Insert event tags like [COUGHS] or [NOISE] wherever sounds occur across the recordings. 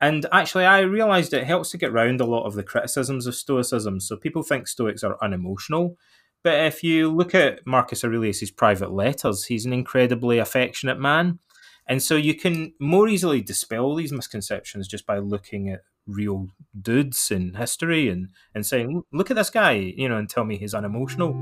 And actually, I realized it helps to get round a lot of the criticisms of Stoicism. So people think Stoics are unemotional. But if you look at Marcus Aurelius' private letters, he's an incredibly affectionate man. And so you can more easily dispel these misconceptions just by looking at real dudes in history and, and saying, look at this guy, you know, and tell me he's unemotional.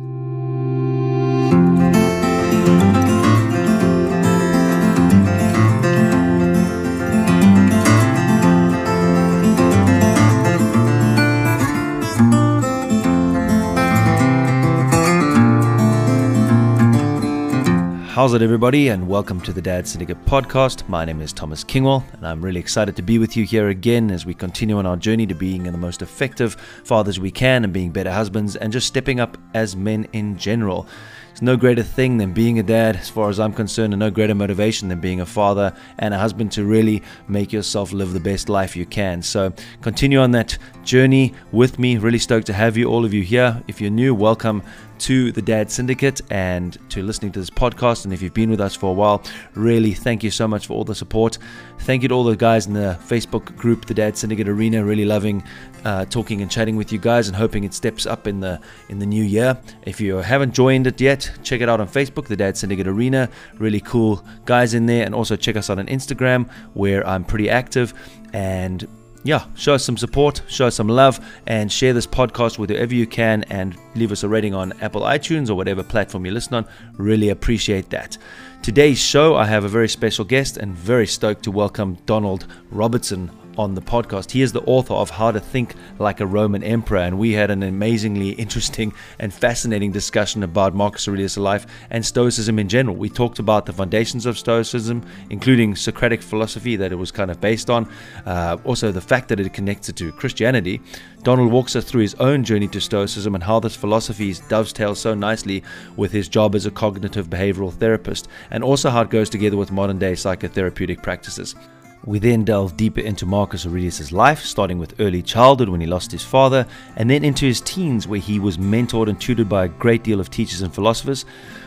How's it, everybody, and welcome to the Dad Syndicate podcast. My name is Thomas Kingwell, and I'm really excited to be with you here again as we continue on our journey to being the most effective fathers we can and being better husbands and just stepping up as men in general. It's no greater thing than being a dad, as far as I'm concerned, and no greater motivation than being a father and a husband to really make yourself live the best life you can. So continue on that journey with me. Really stoked to have you, all of you here. If you're new, welcome to the Dad Syndicate and to listening to this podcast. And if you've been with us for a while, really thank you so much for all the support. Thank you to all the guys in the Facebook group, the Dad Syndicate Arena. Really loving uh, talking and chatting with you guys, and hoping it steps up in the in the new year. If you haven't joined it yet, check it out on Facebook, the Dad Syndicate Arena. Really cool guys in there, and also check us out on Instagram where I'm pretty active and yeah, show us some support, show us some love, and share this podcast with whoever you can, and leave us a rating on Apple iTunes or whatever platform you listen on. Really appreciate that. Today's show, I have a very special guest and very stoked to welcome Donald Robertson on the podcast. He is the author of How to Think Like a Roman Emperor, and we had an amazingly [LAUGHS] interesting and fascinating discussion about Marcus Aurelius' life and Stoicism in general. We talked about the foundations of Stoicism, including Socratic philosophy that it was kind of based on, uh, also the fact that it connected to Christianity. Donald walks us through his own journey to Stoicism and how this philosophy dovetails so nicely with his job as a cognitive behavioral therapist, and also how it goes together with modern day psychotherapeutic practices. We then delve deeper into Marcus Aurelius' life, starting with early childhood when he lost his father, and then into his teens where he was mentored and tutored by a great deal of teachers and philosophers.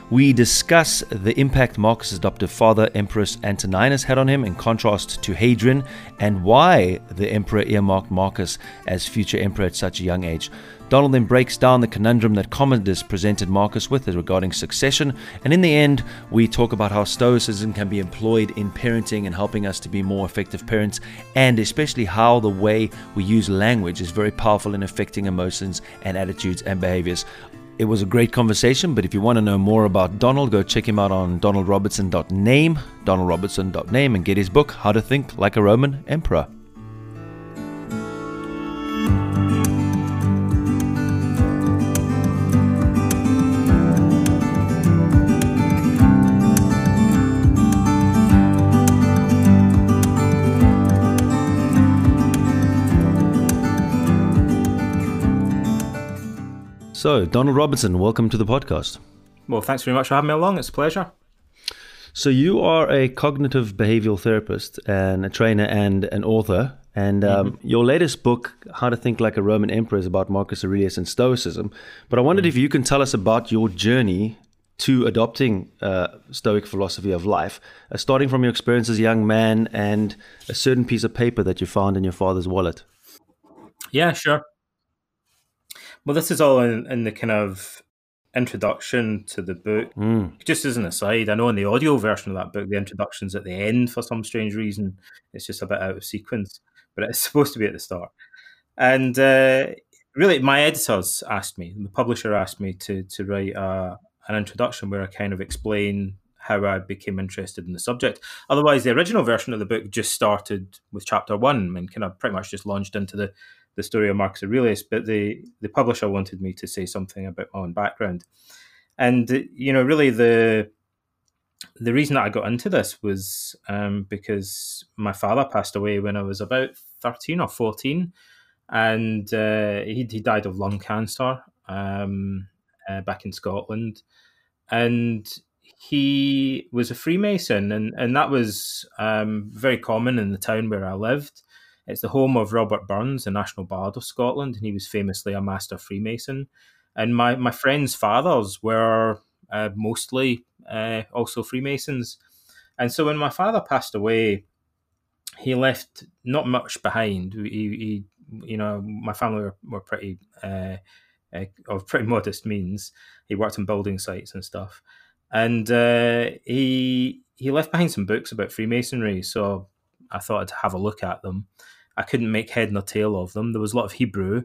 We discuss the impact Marcus' adoptive father, Emperor Antoninus, had on him in contrast to Hadrian, and why the emperor earmarked Marcus as future emperor at such a young age. Donald then breaks down the conundrum that Commodus presented Marcus with regarding succession, and in the end, we talk about how Stoicism can be employed in parenting and helping us to be more effective parents, and especially how the way we use language is very powerful in affecting emotions and attitudes and behaviors. It was a great conversation, but if you want to know more about Donald, go check him out on donaldrobertson.name, donaldrobertson.name, and get his book, How to Think Like a Roman Emperor. So, Donald Robertson, welcome to the podcast. Well, thanks very much for having me along. It's a pleasure. So, you are a cognitive behavioral therapist and a trainer and an author. And um, mm-hmm. your latest book, How to Think Like a Roman Emperor, is about Marcus Aurelius and Stoicism. But I wondered mm-hmm. if you can tell us about your journey to adopting uh, Stoic philosophy of life, uh, starting from your experience as a young man and a certain piece of paper that you found in your father's wallet. Yeah, sure. Well, this is all in, in the kind of introduction to the book. Mm. Just as an aside, I know in the audio version of that book, the introduction's at the end for some strange reason. It's just a bit out of sequence, but it's [LAUGHS] supposed to be at the start. And uh, really, my editors asked me, the publisher asked me to to write a, an introduction where I kind of explain how I became interested in the subject. Otherwise, the original version of the book just started with chapter one and kind of pretty much just launched into the the story of Marcus Aurelius, but the the publisher wanted me to say something about my own background, and you know, really the the reason that I got into this was um, because my father passed away when I was about thirteen or fourteen, and uh, he he died of lung cancer um, uh, back in Scotland, and he was a Freemason, and and that was um, very common in the town where I lived. It's the home of Robert Burns, the National Bard of Scotland, and he was famously a master Freemason. And my, my friends' fathers were uh, mostly uh, also Freemasons. And so when my father passed away, he left not much behind. He, he you know, my family were, were pretty uh, uh, of pretty [LAUGHS] modest means. He worked on building sites and stuff, and uh, he he left behind some books about Freemasonry. So I thought I'd have a look at them. I couldn't make head nor tail of them. There was a lot of Hebrew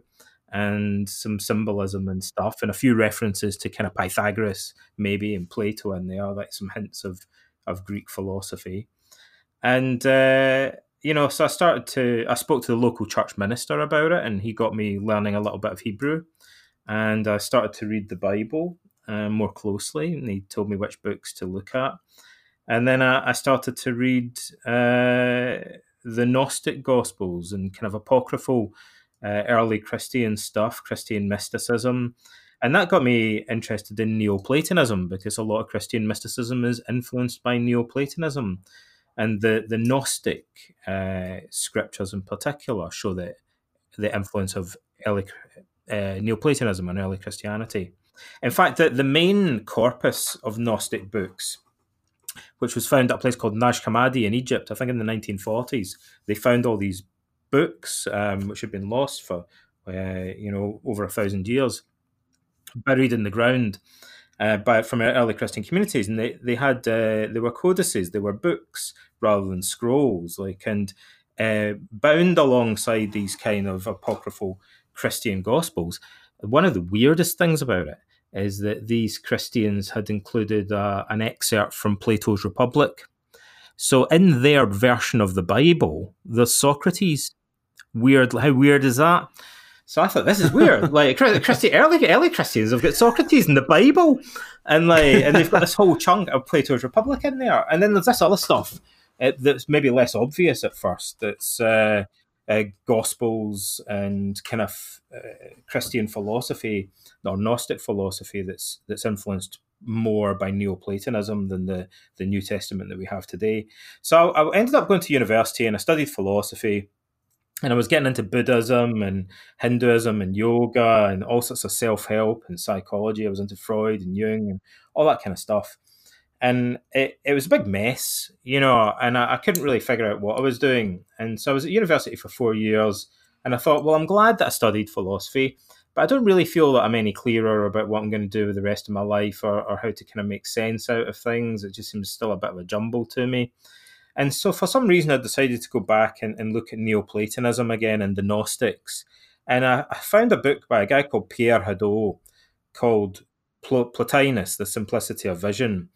and some symbolism and stuff, and a few references to kind of Pythagoras, maybe, and Plato in there, like some hints of of Greek philosophy. And uh, you know, so I started to. I spoke to the local church minister about it, and he got me learning a little bit of Hebrew. And I started to read the Bible uh, more closely, and he told me which books to look at. And then I, I started to read uh, the Gnostic Gospels and kind of apocryphal uh, early Christian stuff, Christian mysticism. And that got me interested in Neoplatonism because a lot of Christian mysticism is influenced by Neoplatonism. And the, the Gnostic uh, scriptures in particular show the, the influence of early uh, Neoplatonism and early Christianity. In fact, the, the main corpus of Gnostic books, which was found at a place called Nag Hammadi in Egypt, I think in the 1940s, they found all these books um, which had been lost for uh, you know over a thousand years, buried in the ground. Uh, by, from early Christian communities, and they they had uh, they were codices, they were books rather than scrolls, like and uh, bound alongside these kind of apocryphal Christian Gospels. One of the weirdest things about it is that these Christians had included uh, an excerpt from Plato's Republic. So in their version of the Bible, the Socrates. Weird. How weird is that? So I thought this is weird. [LAUGHS] like Christi- early early Christians have got Socrates in the Bible, and like and they've got this whole chunk of Plato's Republic in there, and then there's this other stuff uh, that's maybe less obvious at first. That's uh, uh, Gospels and kind of uh, Christian philosophy or Gnostic philosophy that's that's influenced more by Neoplatonism than the the New Testament that we have today. So I, I ended up going to university and I studied philosophy. And I was getting into Buddhism and Hinduism and yoga and all sorts of self help and psychology. I was into Freud and Jung and all that kind of stuff and it, it was a big mess, you know, and I, I, couldn't really figure out what I was doing. And so I was at university for four years, and I thought, well, I'm glad that I studied philosophy, but I don't really feel that I'm any clearer about what I'm going to do with the rest of my life or, or how to kind of make sense out of things. It just seems still a bit of a jumble to me. And so for some reason, I decided to go back and, and look at Neoplatonism again and the Gnostics. And I, I found a book by a guy called Pierre Hadot called Plotinus, The Simplicity of Vision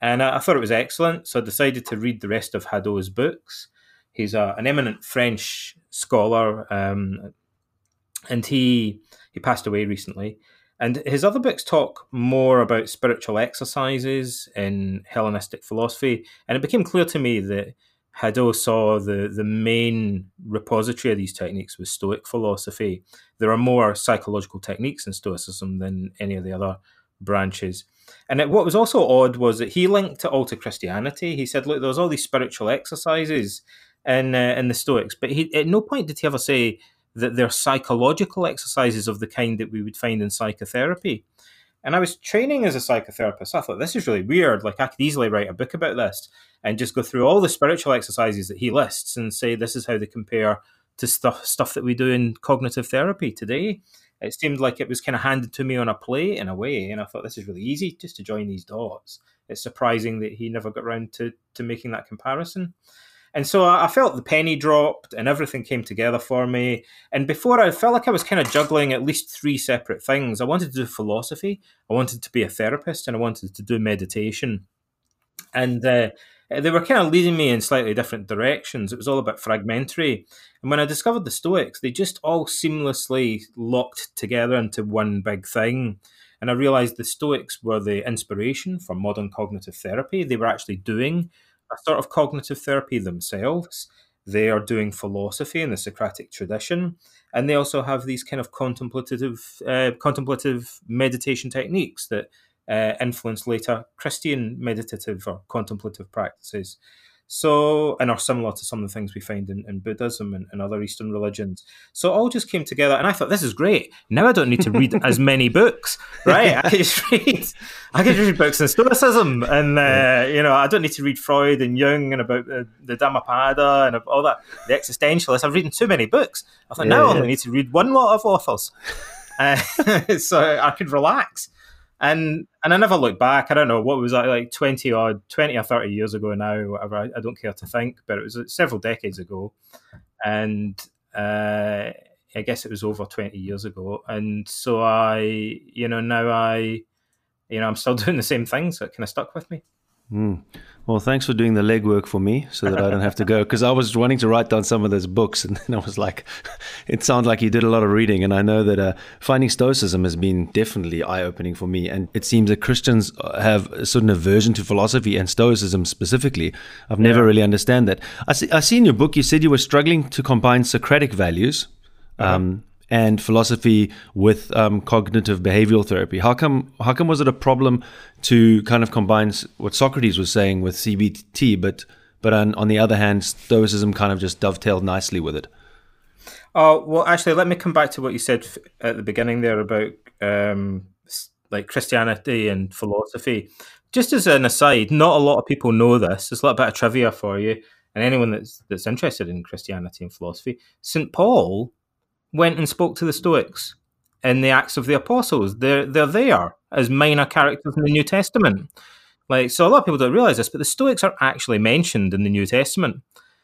and I, I, thought it was excellent. So I decided to read the rest of Hadot's books. He's a, an eminent French scholar, um, and he he passed away recently. And his other books talk more about spiritual exercises in Hellenistic philosophy. And it became clear to me that Hadot saw the, the main repository of these techniques was Stoic philosophy. There are more psychological techniques in Stoicism than any of the other branches. And it, what was also odd was that he linked it all to Christianity. He said, "Look, there was all these spiritual exercises in uh, in the Stoics, but he at no point did he ever say that they're psychological exercises of the kind that we would find in psychotherapy." And I was training as a psychotherapist. I thought this is really weird. Like I could easily write a book about this and just go through all the spiritual exercises that he lists and say this is how they compare to stuff stuff that we do in cognitive therapy today it seemed like it was kind of handed to me on a plate in a way, and I thought this is really easy just to join these dots. It's surprising that he never got around to to making that comparison. And so I felt the penny dropped and everything came together for me. And before I felt like I was kind of juggling at least three separate things. I wanted to do philosophy, I wanted to be a therapist, and I wanted to do meditation. And uh, they were kind of leading me in slightly different directions. It was all a bit fragmentary. And when I discovered the Stoics, they just all seamlessly locked together into one big thing. And I realized the Stoics were the inspiration for modern cognitive therapy. They were actually doing a sort of cognitive therapy themselves. They are doing philosophy in the Socratic tradition, and they also have these kind of contemplative, uh, contemplative meditation techniques that uh, influenced later Christian meditative or contemplative practices. So, and are similar to some of the things we find in, in Buddhism and, and, other Eastern religions. So it all just came together, and I thought this is great. Now I don't need to read [LAUGHS] as many books, right? I can just read, I can just read books on Stoicism, and uh, you know, I don't need to read Freud and Jung and about the, the Dhammapada and all that, the existentialists. I've read too many books. I thought yeah, now yeah. I only need to read one lot of authors, [LAUGHS] uh, [LAUGHS] so I could relax and and I never look back. I don't know what was that like twenty or twenty or thirty years ago now, whatever. I, I don't care to think, but it was several decades ago, and uh, I guess it was over twenty years ago. And so I, you know, now I, you know, I'm still [LAUGHS] doing the same thing, so it kind of stuck with me. Mm. Well, thanks for doing the legwork for me so that I don't have to go. Because I was wanting to write down some of those books, and [LAUGHS] then I was like, [LAUGHS] it sounds like you did a lot of reading. And I know that uh, finding Stoicism has been definitely eye opening for me. And it seems that Christians have a certain aversion to philosophy and Stoicism specifically. I've never yeah. really understand that. I see, I see in your book you said you were struggling to combine Socratic values. Uh-huh. Um, and philosophy with um, cognitive behavioral therapy. How come? How come was it a problem to kind of combine what Socrates was saying with CBT, but but on, on the other hand, Stoicism kind of just dovetailed nicely with it? Oh well, actually, let me come back to what you said at the beginning there about um, like Christianity and philosophy. Just as an aside, not a lot of people know this. There's a little bit of trivia for you, and anyone that's that's interested in Christianity and philosophy. St. Paul went and spoke to the Stoics in the Acts of the Apostles. They're they're there as minor characters in the New Testament. Like so, a lot of people don't realize this, but the Stoics are actually mentioned in the New Testament.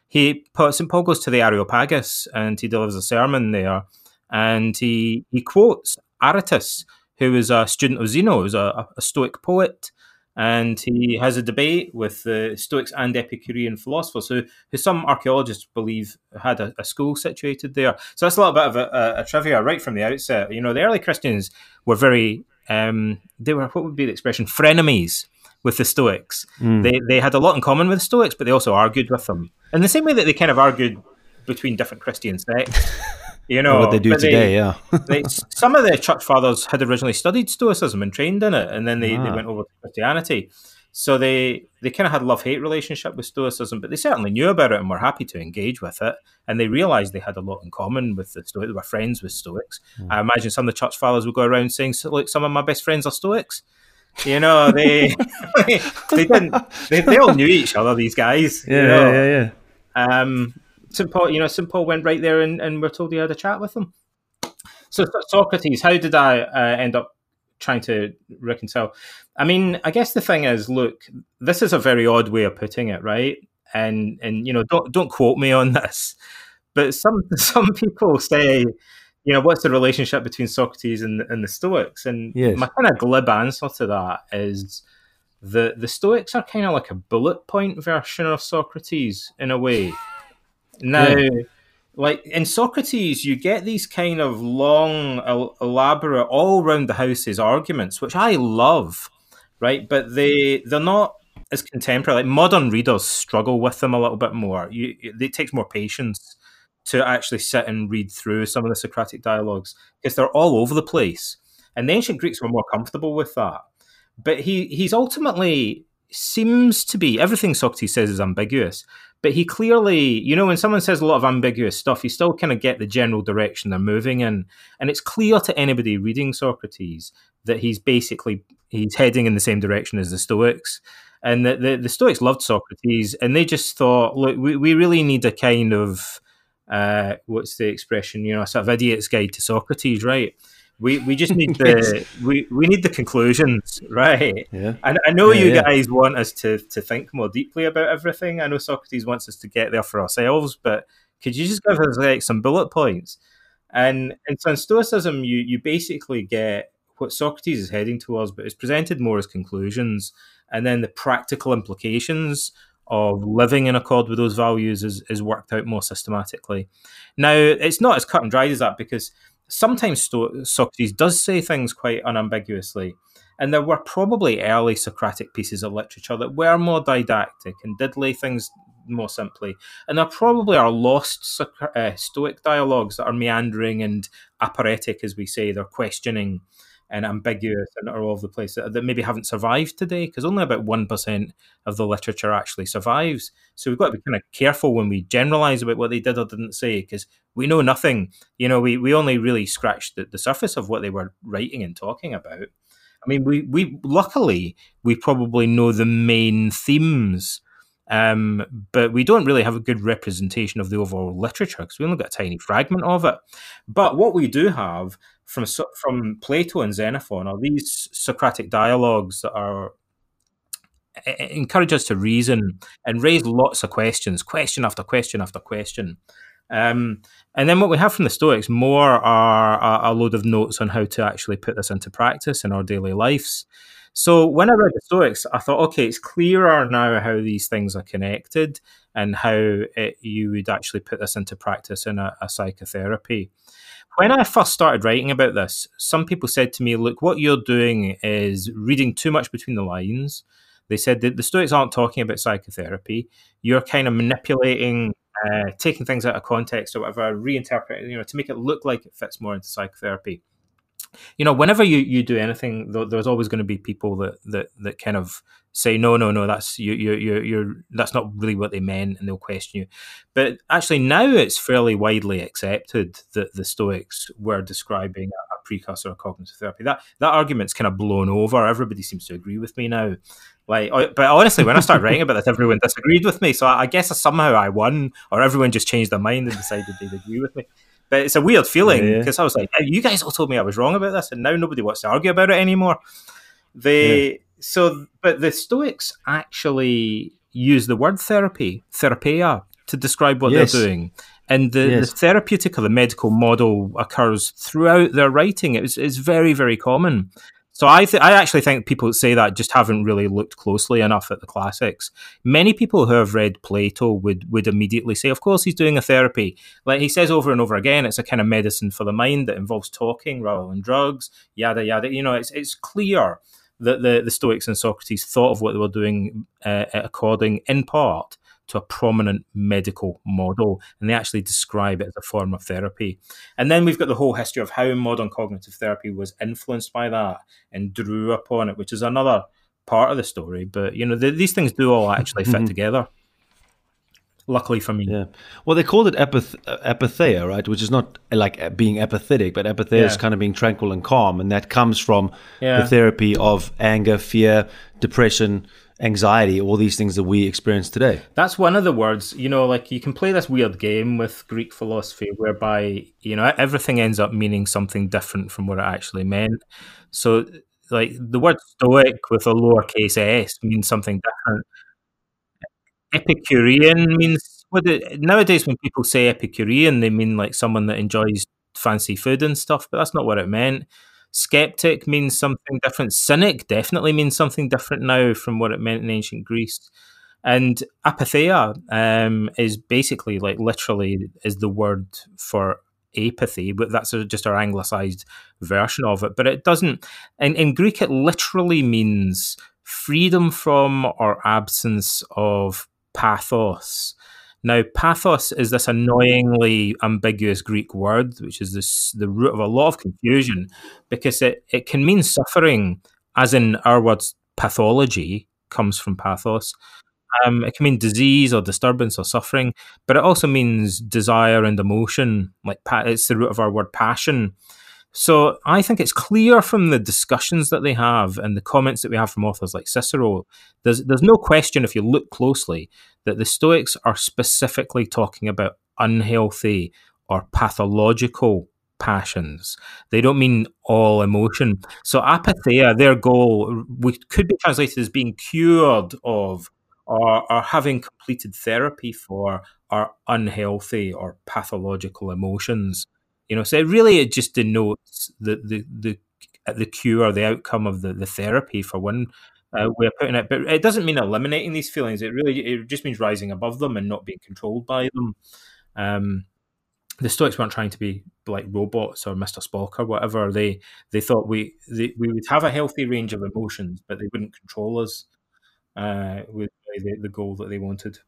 He St. Paul goes to the Areopagus and he delivers a sermon there, and he he quotes Aratus, who was a student of Zeno, who's a, a Stoic poet, and he has a debate with the Stoics and Epicurean philosophers, who, who some archaeologists believe had a, a school situated there. So that's a little bit of a, a, a, trivia right from the outset. You know, the early Christians were very, um, they were what would be the expression, frenemies with the Stoics. Mm. They they had a lot in common with the Stoics, but they also argued with them in the same way that they kind of argued between different Christian sects. [LAUGHS] You know what they do today, they, yeah. [LAUGHS] they, some of the church fathers had originally studied Stoicism and trained in it, and then they, ah. they went over to Christianity. So they they kind of had love hate relationship with Stoicism, but they certainly knew about it and were happy to engage with it. And they realised they had a lot in common with the Stoics. They were friends with Stoics. Mm. I imagine some of the church fathers would go around saying, "Look, some of my best friends are Stoics." You know, they [LAUGHS] [LAUGHS] they didn't. They, they, all knew each other. These guys. Yeah, you know? yeah, yeah. Um, St. Paul, you know, St. Paul went right there and, and we're told he had a chat with him. So, Socrates, how did I uh, end up trying to reconcile? I mean, I guess the thing is, look, this is a very odd way of putting it, right? And and you know, don't don't quote me on [LAUGHS] this, but some some people say, you know, what's the relationship between Socrates and, and the Stoics? And yes. my kind of glib answer to that is the the Stoics are kind of like a bullet point version of Socrates in a way. Now, yeah. like in Socrates, you get these kind of long, elaborate, all round the houses arguments, which I love, right? But they they're not as contemporary. Like modern readers struggle with them a little bit more. You, it takes more patience to actually sit and read through some of the Socratic dialogues because they're all over the place. And the ancient Greeks were more comfortable with that. But he he's ultimately seems to be everything Socrates says is ambiguous, but he clearly, you know, when someone says a lot of ambiguous stuff, you still kind of get the general direction they're moving in, and it's clear to anybody reading Socrates that he's basically he's heading in the same direction as the Stoics, and the the, the Stoics loved Socrates, and they just thought, look, we, we really need a kind of uh, what's the expression, you know, a sort of idiot's guide to Socrates, right? We we just need the we, we need the conclusions, right? Yeah. And I know yeah, you yeah. guys want us to to think more deeply about everything. I know Socrates wants us to get there for ourselves, but could you just give us like some bullet points? And in so in Stoicism, you you basically get what Socrates is heading towards, but it's presented more as conclusions, and then the practical implications of living in accord with those values is, is worked out more systematically. Now, it's not as cut and dried as that because sometimes Socrates does say things quite unambiguously. And there were probably early Socratic pieces of literature that were more didactic and did lay things more simply. And there probably are lost uh, Stoic dialogues that are meandering and aporetic, as we say. They're questioning. And ambiguous and are all over the place that, that maybe haven't survived today because only about 1% of the literature actually survives. So we've got to be kind of careful when we generalize about what they did or didn't say because we know nothing. You know, we, we only really scratched the, the surface of what they were writing and talking about. I mean, we, we luckily we probably know the main themes um, but we don't really have a good representation of the overall literature because we only got a tiny fragment of it. But what we do have from from Plato and Xenophon are these Socratic dialogues that are encourage us to reason and raise lots of questions, question after question after question. Um, and then what we have from the Stoics more are a, a, load of notes on how to actually put this into practice in our daily lives. So when I read the Stoics, I thought, okay, it's clearer now how these things are connected and how it, you would actually put this into practice in a, a psychotherapy. When I first started writing about this, some people said to me, look, what you're doing is reading too much between the lines. They said that the Stoics aren't talking about psychotherapy. You're kind of manipulating, uh, taking things out of context or whatever, reinterpreting, you know, to make it look like it fits more into psychotherapy you know, whenever you, you do anything, there's always going to be people that, that, that kind of say, no, no, no, that's you, you, you, you're, that's not really what they meant, and they'll question you. But actually, now it's fairly widely accepted that the Stoics were describing a, precursor of cognitive therapy. That that argument's kind of blown over. Everybody seems to agree with me now. Like, but honestly, when I started writing about this, everyone disagreed with me. So I guess somehow I won, or everyone just changed their mind and decided they'd agree with me. But it's a weird feeling because yeah. I was like, hey, you guys all told me I was wrong about this, and now nobody wants to argue about it anymore. They yeah. so, but the Stoics actually use the word therapy, therapia, to describe what yes. they're doing. And the, yes. the, therapeutic or the medical model occurs throughout their writing. It's, it's very, very common. So I th- I actually think people say that just haven't really looked closely enough at the classics. Many people who have read Plato would would immediately say, of course, he's doing a therapy. Like he says over and over again, it's a kind of medicine for the mind that involves talking rather than drugs. Yada yada. You know, it's it's clear that the the Stoics and Socrates thought of what they were doing uh, according, in part, to a prominent medical model, and they actually describe it as a form of therapy. And then we've got the whole history of how modern cognitive therapy was influenced by that and drew upon it, which is another part of the story. But you know, the, these things do all actually fit mm-hmm. together. Luckily for me, yeah. Well, they called it epath- apatheia, right? Which is not like being apathetic, but apatheia yeah. is kind of being tranquil and calm, and that comes from yeah. the therapy of anger, fear, depression, anxiety, all these things that we experience today. That's one of the words, you know, like you can play this weird game with Greek philosophy whereby, you know, everything ends up meaning something different from what it actually meant. So, like the word stoic with a lowercase s means something different. Epicurean means what it, nowadays when people say Epicurean, they mean like someone that enjoys fancy food and stuff, but that's not what it meant. Skeptic means something different. Cynic definitely means something different now from what it meant in ancient Greece. And apatheia um, is basically like literally is the word for apathy, but that's just our anglicized version of it. But it doesn't, in, in Greek, it literally means freedom from or absence of pathos. Now, pathos is this annoyingly ambiguous Greek word, which is this the root of a lot of confusion, because it, it can mean suffering, as in our words, pathology comes from pathos. Um, it can mean disease or disturbance or suffering, but it also means desire and emotion. Like it's the root of our word passion. So I think it's clear from the discussions that they have and the comments that we have from authors like Cicero. There's there's no question if you look closely that the Stoics are specifically talking about unhealthy or pathological passions. They don't mean all emotion. So apatheia, their goal, could be translated as being cured of or, or having completed therapy for our unhealthy or pathological emotions. You know, so it really it just denotes the the the the cure, the outcome of the, the therapy for one uh, way of putting it. But it doesn't mean eliminating these feelings. It really it just means rising above them and not being controlled by them. Um, the Stoics weren't trying to be like robots or Mr. Spock or whatever. They they thought we they, we would have a healthy range of emotions, but they wouldn't control us uh, with the, the goal that they wanted.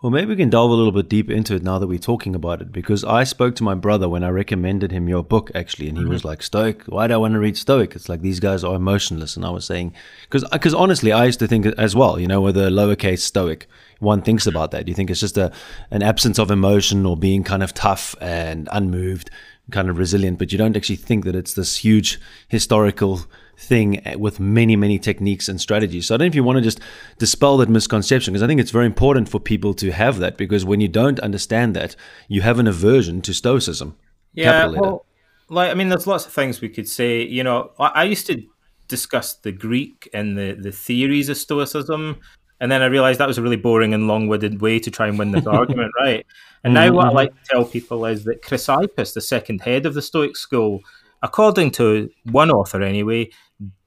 Well, maybe we can delve a little bit deeper into it now that we're talking about it, because I spoke to my brother when I recommended him your book, actually, and he mm-hmm. was like, Stoic, why do I want to read Stoic? It's like these guys are emotionless. And I was saying, because honestly, I used to think as well, you know, with a lowercase Stoic, one thinks about that. You think it's just a an absence of emotion or being kind of tough and unmoved, kind of resilient, but you don't actually think that it's this huge historical thing with many, many techniques and strategies. So I don't know if you want to just dispel that misconception because I think it's very important for people to have that because when you don't understand that, you have an aversion to Stoicism. Yeah, well, like I mean, there's lots of things we could say. You know, I, I used to discuss the Greek and the the theories of Stoicism. And then I realized that was a really boring and long-winded way to try and win this [LAUGHS] argument, right? And now, what I mm-hmm. like to tell people is that Chrysippus, the second head of the Stoic school, according to one author anyway,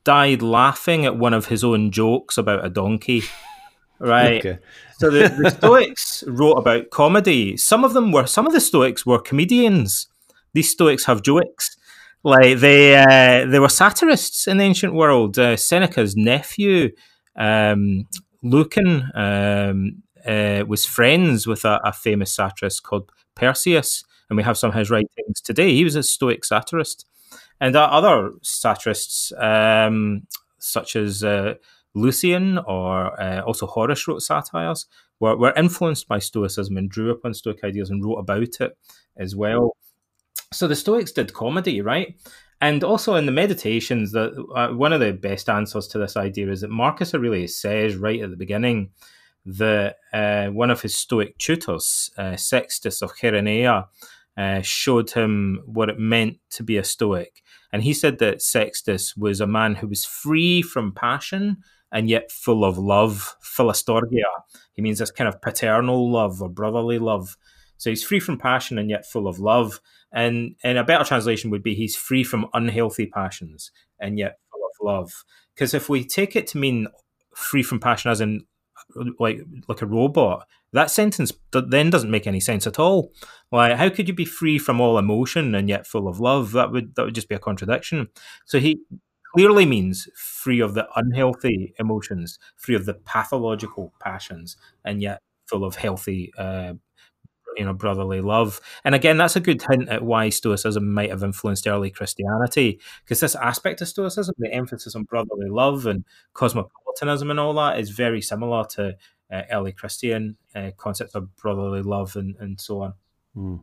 died laughing at one of his own jokes about a donkey. [LAUGHS] Right. Okay. so the, the [LAUGHS] Stoics wrote about comedy. Some of them were some of the Stoics were comedians. These Stoics have jokes. Like they uh, they were satirists in the ancient world. Uh, Seneca's nephew, um, Lucan, um, uh, was friends with a, a famous satirist called Persius, and we have some of his writings today. He was a Stoic satirist. And other satirists, um, such as uh, Lucian or uh, also Horace wrote satires, were, were influenced by Stoicism and drew upon Stoic ideas and wrote about it as well. So the Stoics did comedy, right? And also in the Meditations, that uh, one of the best answers to this idea is that Marcus Aurelius says right at the beginning that uh, one of his Stoic tutors, uh, Sextus of Chaeronea, uh, showed him what it meant to be a Stoic. And he said that Sextus was a man who was free from passion and yet full of love, philostorgia. He means this kind of paternal love or brotherly love. So he's free from passion and yet full of love. And, and a better translation would be he's free from unhealthy passions and yet full of love. Because if we take it to mean free from passion as in like like a robot, that sentence then doesn't make any sense at all. Like, how could you be free from all emotion and yet full of love? That would that would just be a contradiction. So he clearly means free of the unhealthy emotions, free of the pathological passions, and yet full of healthy, uh, you know, brotherly love. And again, that's a good hint at why Stoicism might have influenced early Christianity, because this aspect of Stoicism, the emphasis on brotherly love and cosmopolitanism and all that, is very similar to uh, early Christian uh, concepts of brotherly love and, and so on. Mm.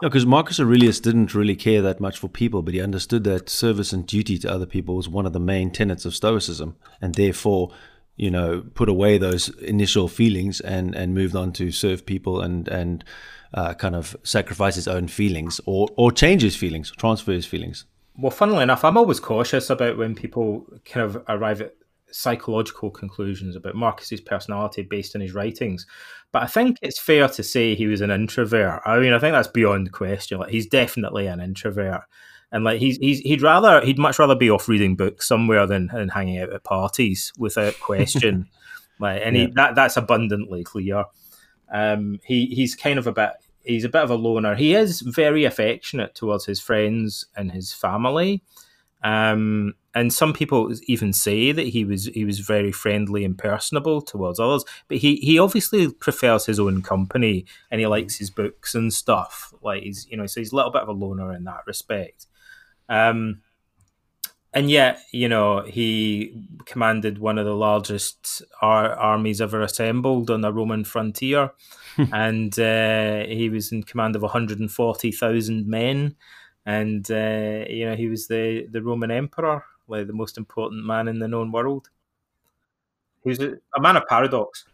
Yeah, because Marcus Aurelius didn't really care that much for people, but he understood that service and duty to other people was one of the main tenets of Stoicism, and therefore, you know, put away those initial feelings and and moved on to serve people and and uh, kind of sacrifice his own feelings or or change his feelings, transfer his feelings. Well, funnily enough, I'm always cautious about when people kind of arrive at psychological conclusions about Marcus's personality based on his writings. But I think it's fair to say he was an introvert. I mean, I think that's beyond question. Like he's definitely an introvert. And like he's, he's he'd rather he'd much rather be off reading books somewhere than, than hanging out at parties without question. [LAUGHS] like and yeah. he, that that's abundantly clear. Um, he he's kind of a bit he's a bit of a loner. He is very affectionate towards his friends and his family. Um, and some people even say that he was he was very friendly and personable towards others but he he obviously prefers his own company and he likes his books and stuff like he's you know so he's a little bit of a loner in that respect um and yet you know he commanded one of the largest ar- armies ever assembled on the roman frontier [LAUGHS] and uh, he was in command of 140,000 men and uh, you know he was the the Roman emperor, like the most important man in the known world. He was a, a man of paradox.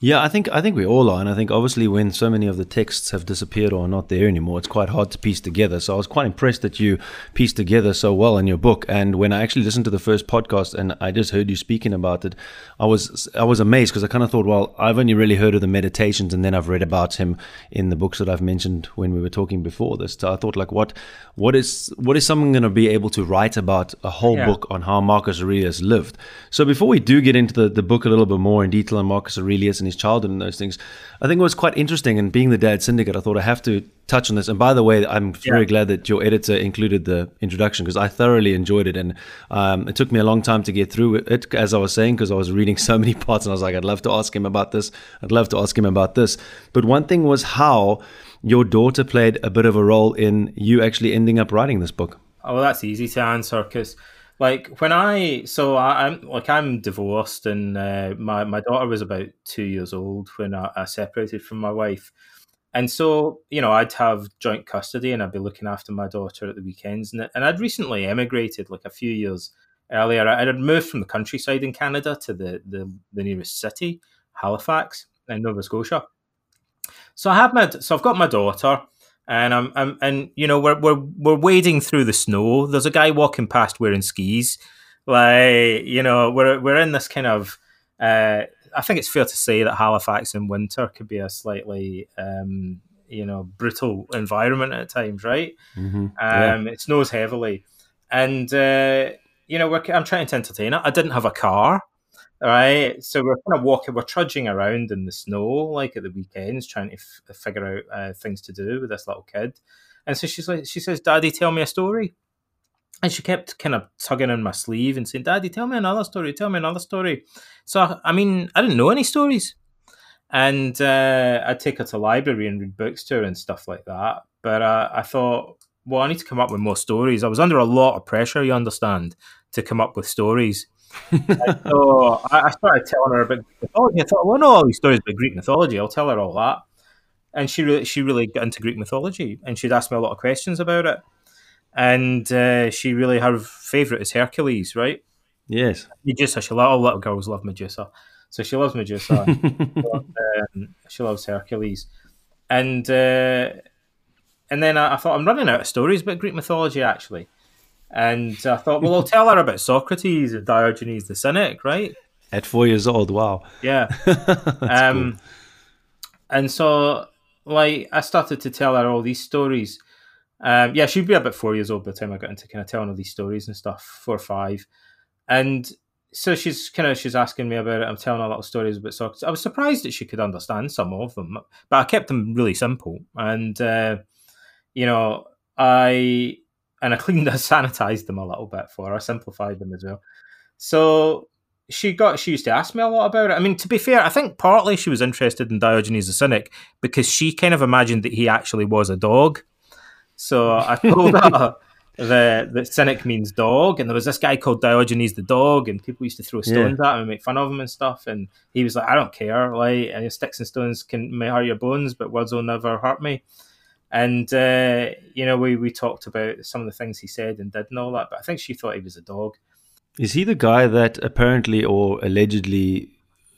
Yeah, I think I think we all are, and I think obviously when so many of the texts have disappeared or are not there anymore, it's quite hard to piece together. So I was quite impressed that you pieced together so well in your book. And when I actually listened to the first podcast and I just heard you speaking about it, I was I was amazed because I kind of thought, well, I've only really heard of the meditations, and then I've read about him in the books that I've mentioned when we were talking before this. So I thought, like, what what is what is someone going to be able to write about a whole yeah. book on how Marcus Aurelius lived? So before we do get into the, the book a little bit more in detail on Marcus Aurelius and his childhood and those things. I think it was quite interesting. And being the dad syndicate, I thought I have to touch on this. And by the way, I'm yeah. very glad that your editor included the introduction because I thoroughly enjoyed it. And um, it took me a long time to get through it, as I was saying, because I was reading [LAUGHS] so many parts and I was like, I'd love to ask him about this. I'd love to ask him about this. But one thing was how your daughter played a bit of a role in you actually ending up writing this book. Oh, well, that's easy to answer because like when I so I, am like I'm divorced and uh, my my daughter was about two years old when I, I, separated from my wife, and so you know I'd have joint custody and I'd be looking after my daughter at the weekends and and I'd recently emigrated like a few years earlier. I had moved from the countryside in Canada to the the, the nearest city, Halifax in Nova Scotia. So I have my so I've got my daughter and I'm, I'm and you know we're we're we're wading through the snow. There's a guy walking past wearing skis. Like you know, we're we're in this kind of. Uh, I think it's fair to say that Halifax in winter could be a slightly um, you know brutal environment at times, right? Mm-hmm. Yeah. Um, it snows heavily, and uh, you know I'm trying to entertain it. I didn't have a car, right? So we're kind of walking, we're trudging around in the snow, like at the weekends, trying to f- figure out uh, things to do with this little kid. And so she's like, she says, "Daddy, tell me a story." And she kept kind of tugging on my sleeve and saying, "Daddy, tell me another story. Tell me another story." So I mean, I didn't know any stories, and uh, I'd take her to library and read books to her and stuff like that. But uh, I thought, well, I need to come up with more stories. I was under a lot of pressure, you understand, to come up with stories so I, started telling her about mythology. I thought, well, I know all these stories about Greek mythology. I'll tell her all that. And she really, she really got into Greek mythology, and she'd ask me a lot of questions about it. And uh, she really her favorite is Hercules, right? Yes, Medusa. She all little girls love Medusa, so she loves Medusa. [LAUGHS] um, she loves Hercules, and uh, and then I, I thought I'm running out of stories about Greek mythology actually. And I thought, well, I'll tell her about Socrates and Diogenes the Cynic, right? At four years old, wow. Yeah. [LAUGHS] um, cool. And so, like, I started to tell her all these stories. Um, yeah, she'd be about four years old by the time I got into kind of telling all these stories and stuff, four or five. And so she's kind of she's asking me about it. I'm telling her little stories about Socrates. I was surprised that she could understand some of them, but I kept them really simple. And uh, you know, I and I cleaned, I [LAUGHS] sanitized them a little bit for her, I simplified them as well. So she got, she used to ask me a lot about it. I mean, to be fair, I think partly she was interested in Diogenes the Cynic because she kind of imagined that he actually was a dog. So I told her [LAUGHS] the the cynic means dog, and there was this guy called Diogenes the dog, and people used to throw stones yeah. at him and make fun of him and stuff. And he was like, "I don't care, like, and sticks and stones can may hurt your bones, but words will never hurt me." And uh, you know, we we talked about some of the things he said and did and all that. But I think she thought he was a dog. Is he the guy that apparently or allegedly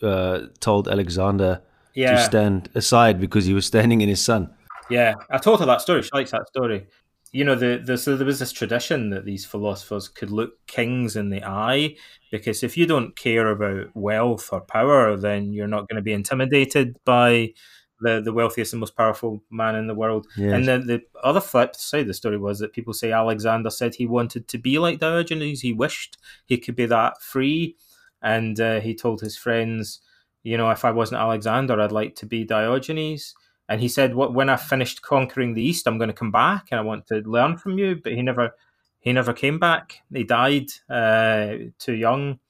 uh, told Alexander yeah. to stand aside because he was standing in his sun? Yeah, I told her that story. She likes that story. You know, the, the so there was this tradition that these philosophers could look kings in the eye because if you don't care about wealth or power, then you're not going to be intimidated by the, the wealthiest and most powerful man in the world. Yes. And then the other flip side of the story was that people say Alexander said he wanted to be like Diogenes. He wished he could be that free. And uh, he told his friends, you know, if I wasn't Alexander, I'd like to be Diogenes. And he said, "What when I finished conquering the East, I'm going to come back and I want to learn from you." But he never, he never came back. He died uh, too young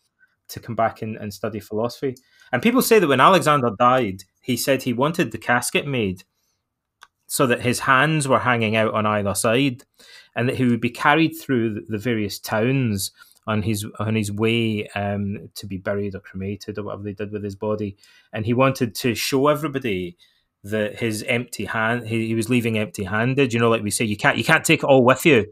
to come back and, and study philosophy. And people say that when Alexander died, he said he wanted the casket made so that his hands were hanging out on either side and that he would be carried through the various towns on his on his way um, to be buried or cremated or whatever they did with his body. And he wanted to show everybody that his empty hand he, he was leaving empty handed you know like we say you can't you can't take it all with you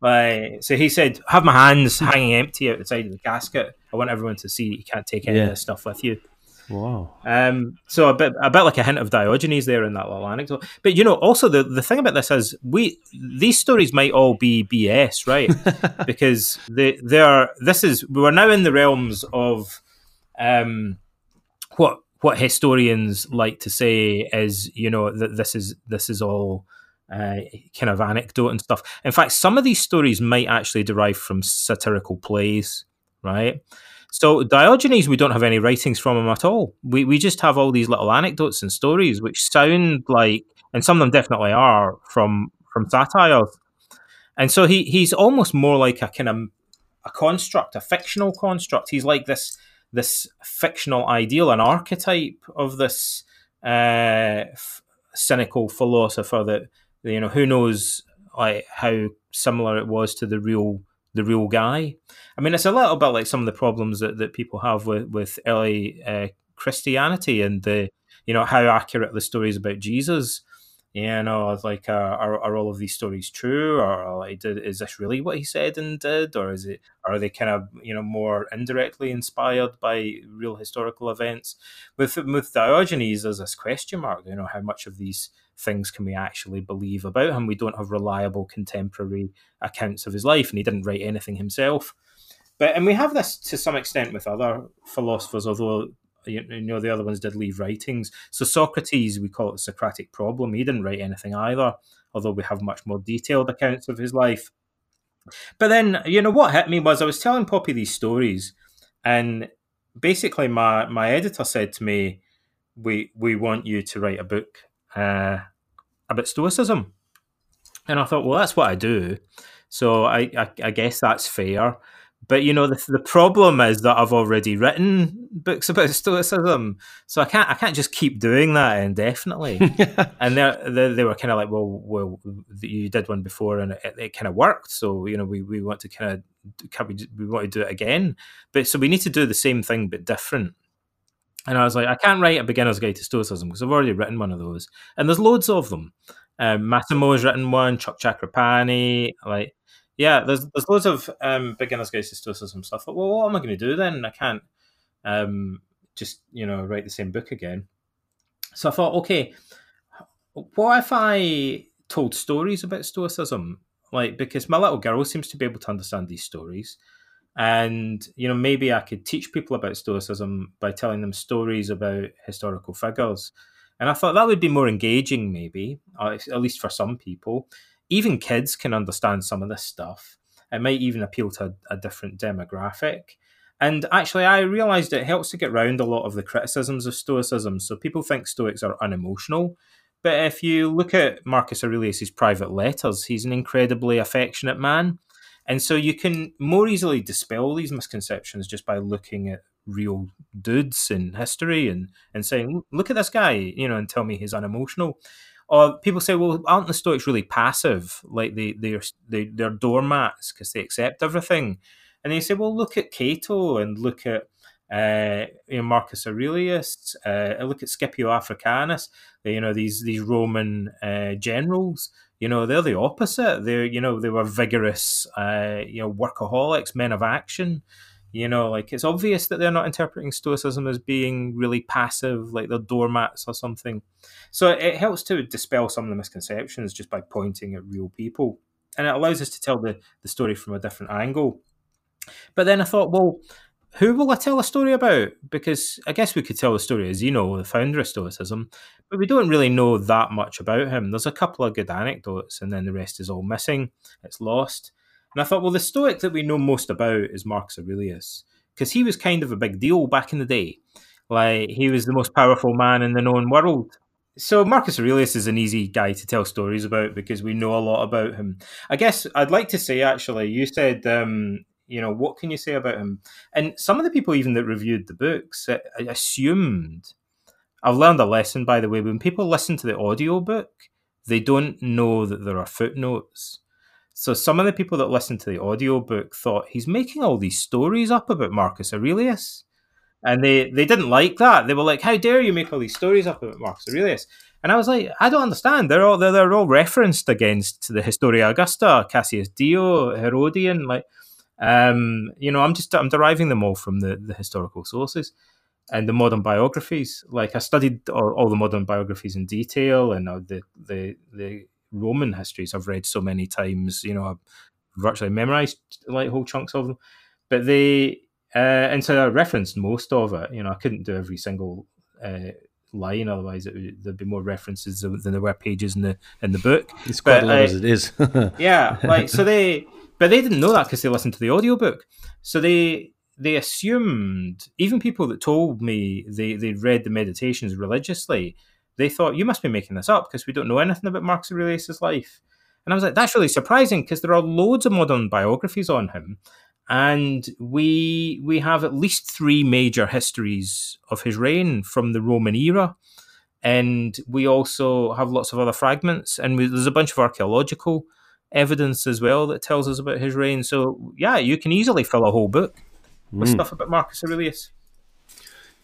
Right. So he said, "Have my hands hanging empty out the side of the casket. I want everyone to see that you can't take any yeah. of this stuff with you." Wow. Um, so a bit, a bit like a hint of Diogenes there in that little anecdote. But you know, also the, the thing about this is we these stories might all be BS, right? [LAUGHS] because they they are. This is we're now in the realms of um, what what historians like to say is you know that this is this is all uh, kind of anecdote and stuff. In fact, some of these stories might actually derive from satirical plays, right? So Diogenes, we don't have any writings from him at all. We we just have all these little anecdotes and stories which sound like, and some of them definitely are from from satires. And so he he's almost more like a kind of a construct, a fictional construct. He's like this this fictional ideal, an archetype of this uh, f- cynical philosopher that you know who knows like how similar it was to the real the real guy. I mean, it's a little bit like some of the problems that, that people have with with early uh, Christianity and the you know how accurate the stories about Jesus you know, like, uh, are, are all of these stories true, or like, is this really what he said and did, or is it, are they kind of, you know, more indirectly inspired by real historical events? With with Diogenes, there's this question mark. You know, how much of these things can we actually believe about him? We don't have reliable contemporary accounts of his life, and he didn't write anything himself. But and we have this to some extent with other philosophers, although you know the other ones did leave writings. So Socrates, we call it the Socratic problem. He didn't write anything either, although we have much more detailed accounts of his life. But then, you know, what hit me was I was telling Poppy these stories, and basically my my editor said to me, "We we want you to write a book uh, about Stoicism," and I thought, well, that's what I do, so I I, I guess that's fair. But you know, the, the problem is that I've already written books [LAUGHS] about Stoicism, so I can't I can't just keep doing that indefinitely. [LAUGHS] and they they were kind of like, well, well, you did one before and it, it kind of worked, so you know, we, we want to kind of can we we want to do it again, but so we need to do the same thing but different. And I was like, I can't write a beginner's guide to Stoicism because I've already written one of those, and there's loads of them. Um, Massimo's written one, Chuck Chakrapani, like yeah, there's there's loads of um, beginners guides to stoicism stuff. But well, what am I going to do then? I can't um, just you know write the same book again. So I thought, okay, what if I told stories about stoicism? Like because my little girl seems to be able to understand these stories, and you know maybe I could teach people about stoicism by telling them stories about historical figures. And I thought that would be more engaging, maybe, uh, at least for some people even kids can understand some of this stuff. It might even appeal to a, a different demographic. And actually, I realized it helps to get around a lot of the criticisms of Stoicism. So people think Stoics are unemotional. But if you look at Marcus Aurelius's private letters, he's an incredibly affectionate man. And so you can more easily dispel these misconceptions just by looking at real dudes in history and, and saying, look at this guy, you know, and tell me he's unemotional. Or people say, well, aren't the Stoics really passive? Like they they're they, they're doormats because they accept everything. And they say, well, look at Cato and look at uh, you know, Marcus Aurelius, uh, look at Scipio Africanus. You know these these Roman uh, generals. You know they're the opposite. They're you know they were vigorous, uh, you know workaholics, men of action. You know, like it's obvious that they're not interpreting Stoicism as being really passive, like they're doormats or something. So it helps to dispel some of the misconceptions just by pointing at real people. And it allows us to tell the, the story from a different angle. But then I thought, well, who will I tell a story about? Because I guess we could tell the story of Zeno, the founder of Stoicism, but we don't really know that much about him. There's a couple of good anecdotes, and then the rest is all missing. It's lost. And I thought, well, the Stoic that we know most about is Marcus Aurelius, because he was kind of a big deal back in the day. Like, he was the most powerful man in the known world. So, Marcus Aurelius is an easy guy to tell stories about because we know a lot about him. I guess I'd like to say, actually, you said, um, you know, what can you say about him? And some of the people, even that reviewed the books, assumed. I've learned a lesson, by the way. When people listen to the audiobook, they don't know that there are footnotes. So some of the people that listened to the audiobook thought he's making all these stories up about Marcus Aurelius. And they, they didn't like that. They were like, How dare you make all these stories up about Marcus Aurelius? And I was like, I don't understand. They're all they're, they're all referenced against the Historia Augusta, Cassius Dio, Herodian. Like, um, you know, I'm just I'm deriving them all from the, the historical sources and the modern biographies. Like I studied all, all the modern biographies in detail, and uh, the the the Roman histories I've read so many times. You know, I've virtually memorized like whole chunks of them. But they, uh, and so I referenced most of it. You know, I couldn't do every single uh, line, otherwise would, there'd be more references than there were pages in the in the book. It's quite but, a lot uh, as it is. [LAUGHS] yeah, like so they, but they didn't know that because they listened to the audiobook. So they they assumed even people that told me they they read the meditations religiously, they thought you must be making this up because we don't know anything about Marcus Aurelius's life. And I was like, that's really surprising because there are loads of modern biographies on him, and we we have at least three major histories of his reign from the Roman era, and we also have lots of other fragments, and we, there's a bunch of archaeological evidence as well that tells us about his reign. So yeah, you can easily fill a whole book with mm. stuff about Marcus Aurelius.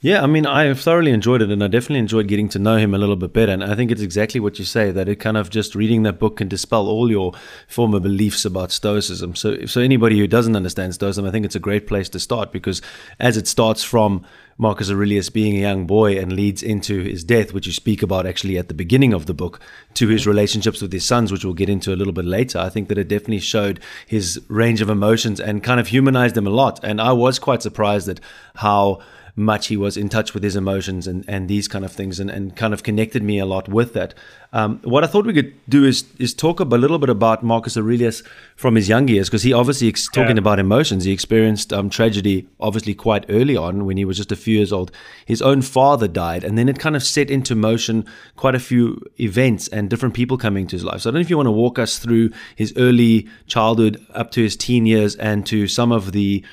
Yeah, I mean, I thoroughly enjoyed it, and I definitely enjoyed getting to know him a little bit better. And I think it's exactly what you say that it kind of just reading that book can dispel all your former beliefs about Stoicism. So, so anybody who doesn't understand Stoicism, I think it's a great place to start because as it starts from Marcus Aurelius being a young boy and leads into his death, which you speak about actually at the beginning of the book, to his relationships with his sons, which we'll get into a little bit later. I think that it definitely showed his range of emotions and kind of humanized him a lot. And I was quite surprised at how much he was in touch with his emotions and, and these kind of things and, and kind of connected me a lot with that. Um, what I thought we could do is is talk a little bit about Marcus Aurelius from his young years because he obviously ex- talking about emotions. He experienced um, tragedy obviously quite early on when he was just a few years old. His own father died, and then it kind of set into motion quite a few events and different people coming to his life. So I don't know if you want to walk us through his early childhood up to his teen years and to some of the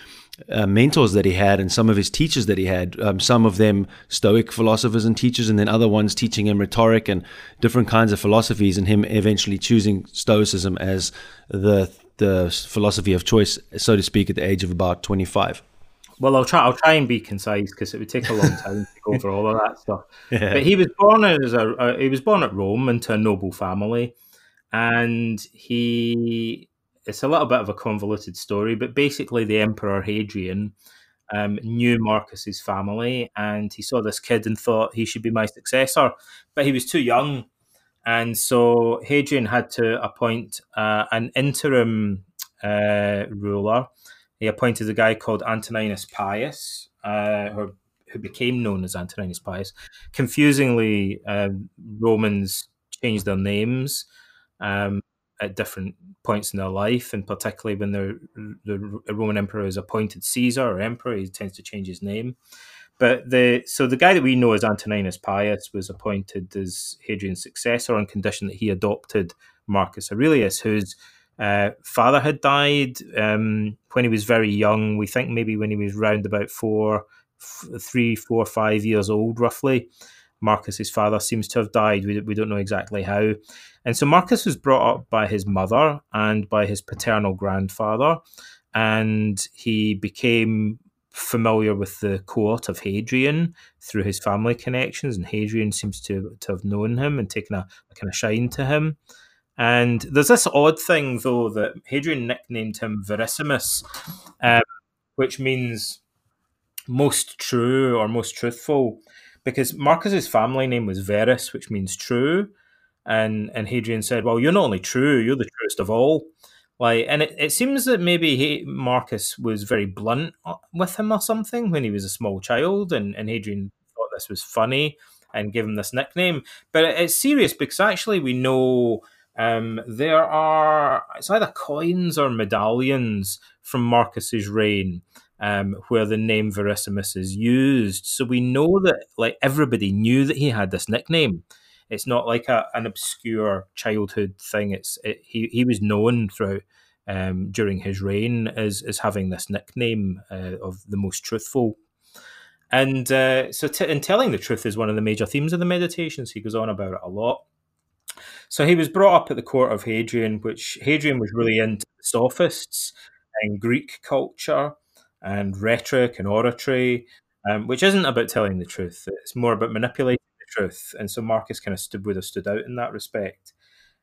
uh, mentors that he had and some of his teachers that he had, um, some of them Stoic philosophers and teachers, and then other ones teaching him rhetoric and different kinds of philosophies, and him eventually choosing Stoicism as the the philosophy of choice, so to speak, at the age of about twenty five. Well, I'll try. I'll try and be concise because it would take a long time to go over all of that stuff. [LAUGHS] Yeah. But he was born as a, a he was born at Rome into a noble family, and he it's a little bit of a convoluted story, but basically, the Emperor Hadrian um, knew Marcus's family, and he saw this kid and thought he should be my successor, but he was too young, and so Hadrian had to appoint uh, an interim uh, ruler. He appointed a guy called Antoninus Pius, uh, who, who became known as Antoninus Pius. Confusingly, um, Romans changed their names. Um, at different points in their life, and particularly when the, the Roman emperor is appointed Caesar or emperor, he tends to change his name. But the so the guy that we know as Antoninus Pius was appointed as Hadrian's successor on condition that he adopted Marcus Aurelius, whose uh, father had died um, when he was very young. We think maybe when he was round about four, f- three, four, five years old, roughly. Marcus's father seems to have died. We, we don't know exactly how. And so Marcus was brought up by his mother and by his paternal grandfather, and he became familiar with the court of Hadrian through his family connections, and Hadrian seems to, to have known him and taken a, a kind of shine to him. And there's this odd thing, though, that Hadrian nicknamed him Verissimus, um, which means most true or most truthful because Marcus's family name was Verus, which means true, and and Hadrian said, "Well, you're not only true, you're the truest of all." Like, and it, it seems that maybe he, Marcus was very blunt uh, with him or something when he was a small child, and, and Hadrian thought this was funny and gave him this nickname. But it, it's serious because actually we know um, there are it's either coins or medallions from Marcus's reign um, where the name Verissimus is used. So we know that like everybody knew that he had this nickname. It's not like a, an obscure childhood thing. It's it, he he was known throughout um, during his reign as as having this nickname uh, of the most truthful. And uh, so, t- in telling the truth is one of the major themes of the meditations. He goes on about it a lot. So he was brought up at the court of Hadrian, which Hadrian was really into the sophists and Greek culture and rhetoric and oratory, um, which isn't about telling the truth. It's more about manipulating the truth. And so Marcus kind of stood would have stood out in that respect.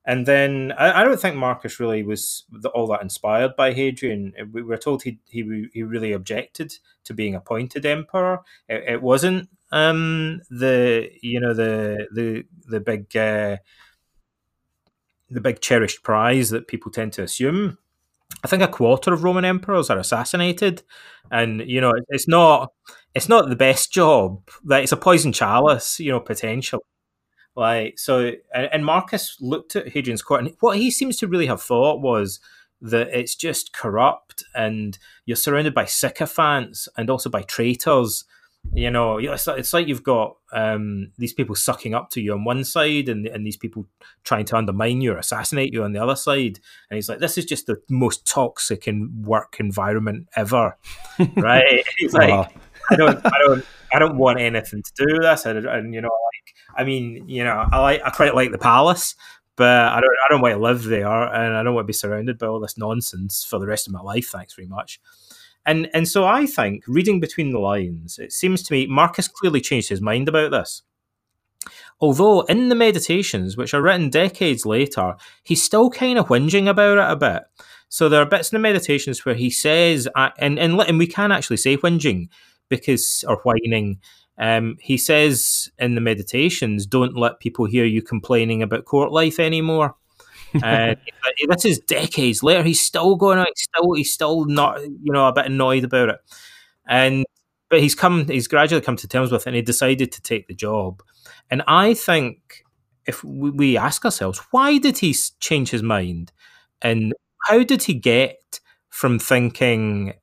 And then I, I don't think Marcus really was the, all that inspired by Hadrian. We were told he he he really objected to being appointed emperor. It, it wasn't um, the you know the the the big uh, the big cherished prize that people tend to assume. I think a quarter of Roman emperors are assassinated, and you know it's not it's not the best job. Like it's a poison chalice, you know, potentially. Like so, and Marcus looked at Hadrian's court, and what he seems to really have thought was, that it's just corrupt and you're surrounded by sycophants and also by traitors you know it's, it's like you've got um, these people sucking up to you on one side and, and these people trying to undermine you or assassinate you on the other side and he's like this is just the most toxic in work environment ever [LAUGHS] right [LAUGHS] he's like wow. i don't i don't i don't want anything to do with this and, and you know like i mean you know i like i quite like the palace but I don't, I don't want to live there, and I don't want to be surrounded by all this nonsense for the rest of my life. Thanks very much. And and so I think reading between the lines, it seems to me Marcus clearly changed his mind about this. Although in the meditations, which are written decades later, he's still kind of whinging about it a bit. So there are bits in the meditations where he says, and and, and we can actually say whinging because or whining um, he says in the meditations, "Don't let people hear you complaining about court life anymore." Uh, [LAUGHS] this is decades later. He's still going out. He's still he's still not you know a bit annoyed about it, and but he's come. He's gradually come to terms with it, and he decided to take the job. And I think if we ask ourselves, why did he change his mind, and how did he get from thinking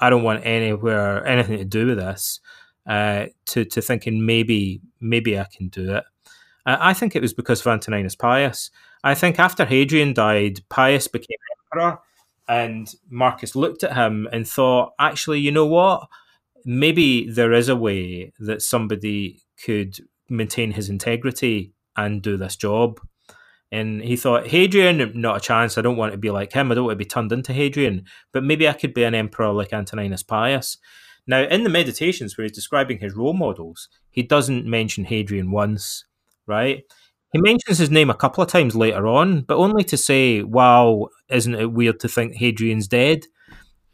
I don't want anywhere anything to do with this uh, to to thinking maybe maybe I can do it. Uh, I think it was because of Antoninus Pius. I think after Hadrian died, Pius became emperor, and Marcus looked at him and thought, actually, you know what? Maybe there is a way that somebody could maintain his integrity and do this job. And he thought, Hadrian, not a chance. I don't want to be like him. I don't want to be turned into Hadrian. But maybe I could be an emperor like Antoninus Pius. Now, in the meditations where he's describing his role models, he doesn't mention Hadrian once, right? He mentions his name a couple of times later on, but only to say, wow, isn't it weird to think Hadrian's dead?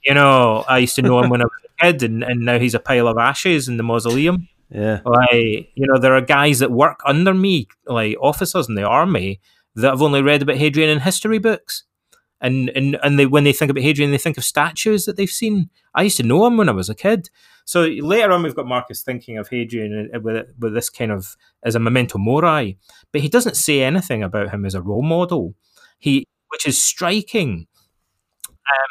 You know, I used to know him when I was a kid, and, and now he's a pile of ashes in the mausoleum. Yeah. Like, you know, there are guys that work under me, like officers in the army, that have only read about Hadrian in history books and and and they when they think about Hadrian, they think of statues that they've seen. I used to know him when I was a kid. So later on, we've got Marcus thinking of Hadrian with with this kind of as a memento mori, but he doesn't say anything about him as a role model. He, which is striking.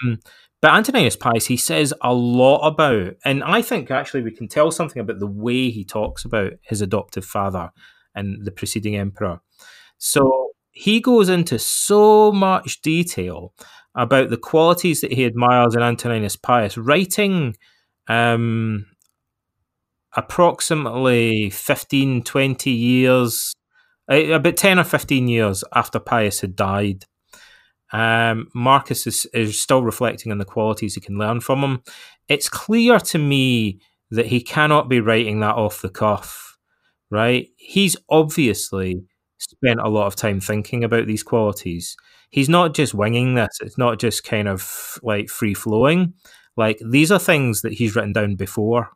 Um, but Antoninus Pius, he says a lot about, and I think actually we can tell something about the way he talks about his adoptive father and the preceding emperor. So he goes into so much detail about the qualities that he admires in Antoninus Pius, writing um, approximately 15, 20 years, about 10 or 15 years after Pius had died. Um, Marcus is, is still reflecting on the qualities he can learn from him. It's clear to me that he cannot be writing that off the cuff, right? He's obviously spent a lot of time thinking about these qualities. He's not just winging this, it's not just kind of like free flowing. Like these are things that he's written down before.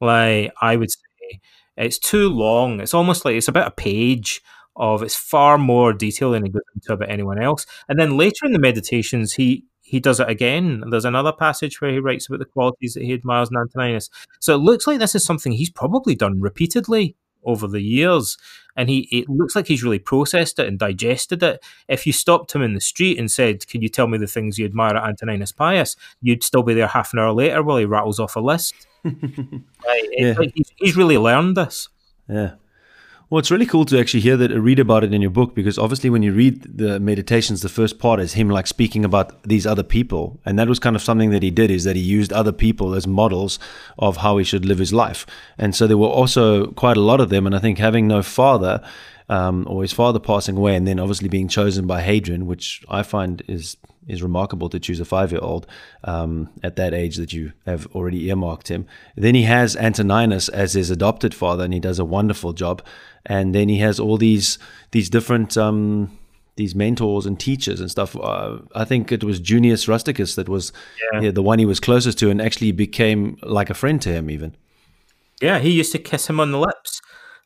Like I would say it's too long. It's almost like it's about a page of it's far more detail than he goes into about anyone else. And then later in the meditations, he he does it again. There's another passage where he writes about the qualities that he admires in Antoninus. So it looks like this is something he's probably done repeatedly over the years and he it looks like he's really processed it and digested it. If you stopped him in the street and said, "Can you tell me the things you admire at Antoninus Pius?" you'd still be there half an hour later while he rattles off a list. [LAUGHS] right? yeah. Like he's, he's really learned this. Yeah. Well, it's really cool to actually hear that, read about it in your book, because obviously when you read the meditations, the first part is him like speaking about these other people, and that was kind of something that he did is that he used other people as models of how he should live his life, and so there were also quite a lot of them, and I think having no father. Um, or his father passing away, and then obviously being chosen by Hadrian, which I find is is remarkable to choose a five year old um, at that age that you have already earmarked him. Then he has Antoninus as his adopted father, and he does a wonderful job. And then he has all these these different um, these mentors and teachers and stuff. Uh, I think it was Junius Rusticus that was yeah. Yeah, the one he was closest to, and actually became like a friend to him even. Yeah, he used to kiss him on the lips.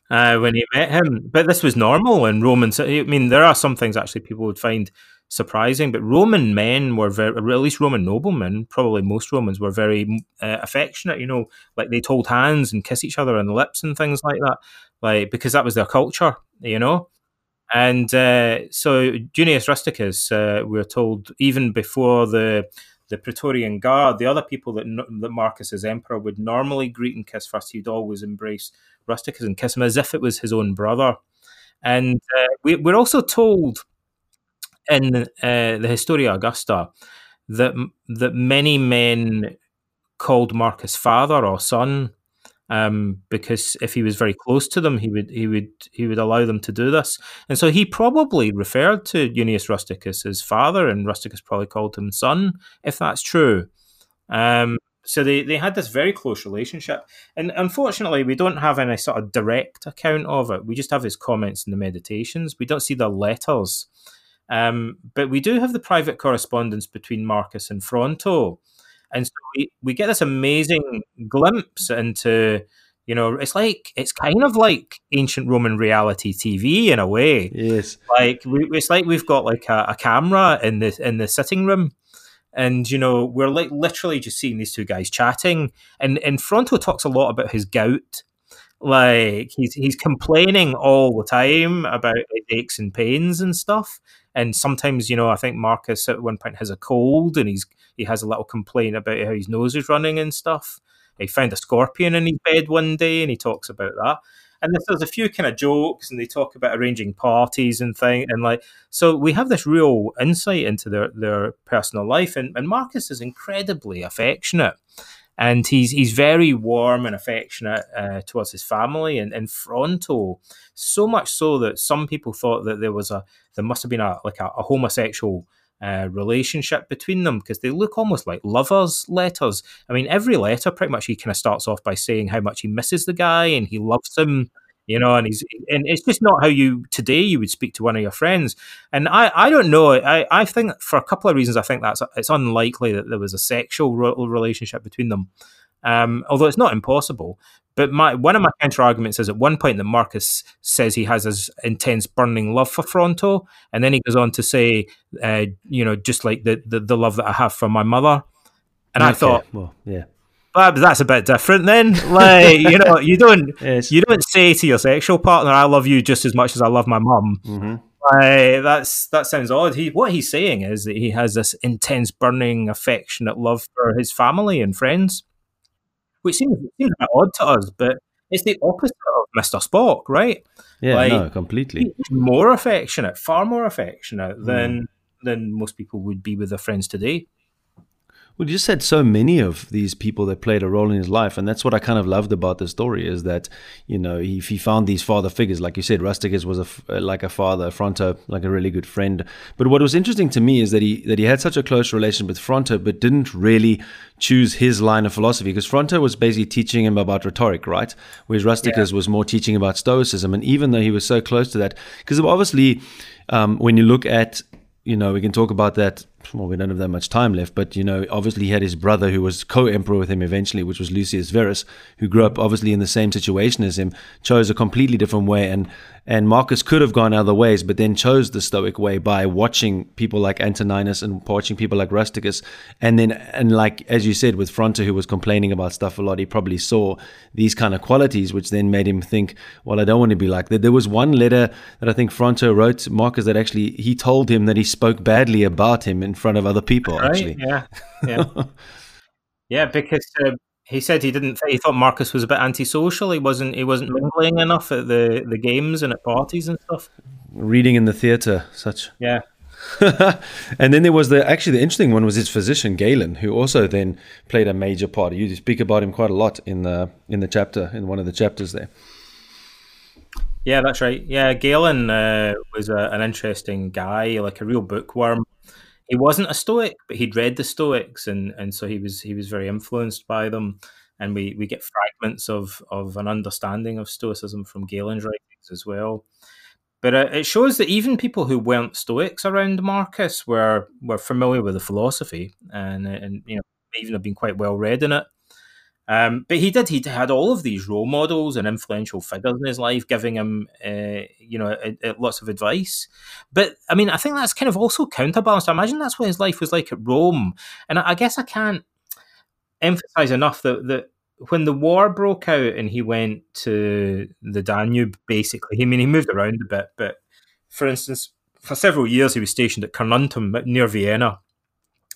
Uh, when he met him, but this was normal in Roman. I mean, there are some things actually people would find surprising. But Roman men were very, at least Roman noblemen, probably most Romans were very uh, affectionate. You know, like they'd hold hands and kiss each other on the lips and things like that, like because that was their culture. You know. And uh, so Junius Rusticus, uh, we're told, even before the the Praetorian Guard, the other people that, that Marcus as emperor would normally greet and kiss first, he'd always embrace Rusticus and kiss him as if it was his own brother. And uh, we, are also told in uh, the Historia Augusta that that many men called Marcus father or son um, because if he was very close to them, he would he would he would allow them to do this, and so he probably referred to Junius Rusticus as father, and Rusticus probably called him son, if that's true. Um, so they, they had this very close relationship, and unfortunately, we don't have any sort of direct account of it. We just have his comments in the meditations. We don't see the letters, um, but we do have the private correspondence between Marcus and Fronto. And so we, we get this amazing glimpse into, you know, it's like it's kind of like ancient Roman reality TV in a way. Yes, like we, it's like we've got like a, a camera in the in the sitting room, and you know we're like literally just seeing these two guys chatting. And and Fronto talks a lot about his gout. Like he's he's complaining all the time about aches and pains and stuff. And sometimes, you know, I think Marcus at one point has a cold and he's he has a little complaint about how his nose is running and stuff. He found a scorpion in his bed one day and he talks about that. And there's, a few kind of jokes and they talk about arranging parties and thing and like so we have this real insight into their, their personal life and, and Marcus is incredibly affectionate and he's he's very warm and affectionate uh, towards his family and, and Fronto, so much so that some people thought that there was a there must have been a like a, a homosexual uh, relationship between them because they look almost like lovers' letters. I mean, every letter pretty much he kind of starts off by saying how much he misses the guy and he loves him you know, and he's and it's just not how you today you would speak to one of your friends. And I, I don't know. I, I think for a couple of reasons, I think that's it's unlikely that there was a sexual relationship between them. Um, although it's not impossible. But my one of my counter arguments is at one point that Marcus says he has this intense burning love for Fronto, and then he goes on to say, uh, you know, just like the, the, the love that I have for my mother. And okay. I thought, well, yeah, but that's a bit different then. [LAUGHS] Like you know, you don't yes. you don't say to your sexual partner, "I love you just as much as I love my mum." Mm-hmm. Like, that's that sounds odd. He what he's saying is that he has this intense, burning, affectionate love for his family and friends, which seems, seems a bit odd to us, but it's the opposite of Mister Spock, right? Yeah, like, no, completely. more affectionate, far more affectionate mm. than than most people would be with their friends today. Well, you just had so many of these people that played a role in his life, and that's what I kind of loved about the story is that you know he, he found these father figures, like you said, Rusticus was a, uh, like a father, Fronto like a really good friend. But what was interesting to me is that he that he had such a close relation with Fronto, but didn't really choose his line of philosophy because Fronto was basically teaching him about rhetoric, right? Whereas Rusticus yeah. was more teaching about Stoicism, and even though he was so close to that, because obviously. Um, when you look at you know, we can talk about that. Well, we don't have that much time left, but you know, obviously he had his brother who was co-emperor with him eventually, which was Lucius Verus, who grew up obviously in the same situation as him, chose a completely different way, and and Marcus could have gone other ways, but then chose the Stoic way by watching people like Antoninus and watching people like Rusticus. And then, and like, as you said, with Fronto, who was complaining about stuff a lot, he probably saw these kind of qualities, which then made him think, well, I don't want to be like that. There was one letter that I think Fronto wrote to Marcus that actually he told him that he spoke badly about him in front of other people, right? actually. Yeah. Yeah. [LAUGHS] yeah, because. Uh, he said he didn't. He thought Marcus was a bit antisocial. He wasn't. He wasn't mingling enough at the the games and at parties and stuff. Reading in the theatre, such. Yeah. [LAUGHS] and then there was the actually the interesting one was his physician Galen, who also then played a major part. You speak about him quite a lot in the in the chapter in one of the chapters there. Yeah, that's right. Yeah, Galen uh, was a, an interesting guy, like a real bookworm he wasn't a Stoic, but he'd read the Stoics, and and so he was he was very influenced by them. And we we get fragments of of an understanding of Stoicism from Galen's writings as well. But uh, it shows that even people who weren't Stoics around Marcus were were familiar with the philosophy, and and you know even have been quite well read in it. Um, but he did. He had all of these role models and influential figures in his life, giving him, uh, you know, lots of advice. But I mean, I think that's kind of also counterbalanced. I imagine that's what his life was like at Rome, and I, I guess I can't emphasize enough that that when the war broke out and he went to the Danube, basically, I mean, he moved around a bit, but for instance, for several years he was stationed at Carnuntum near Vienna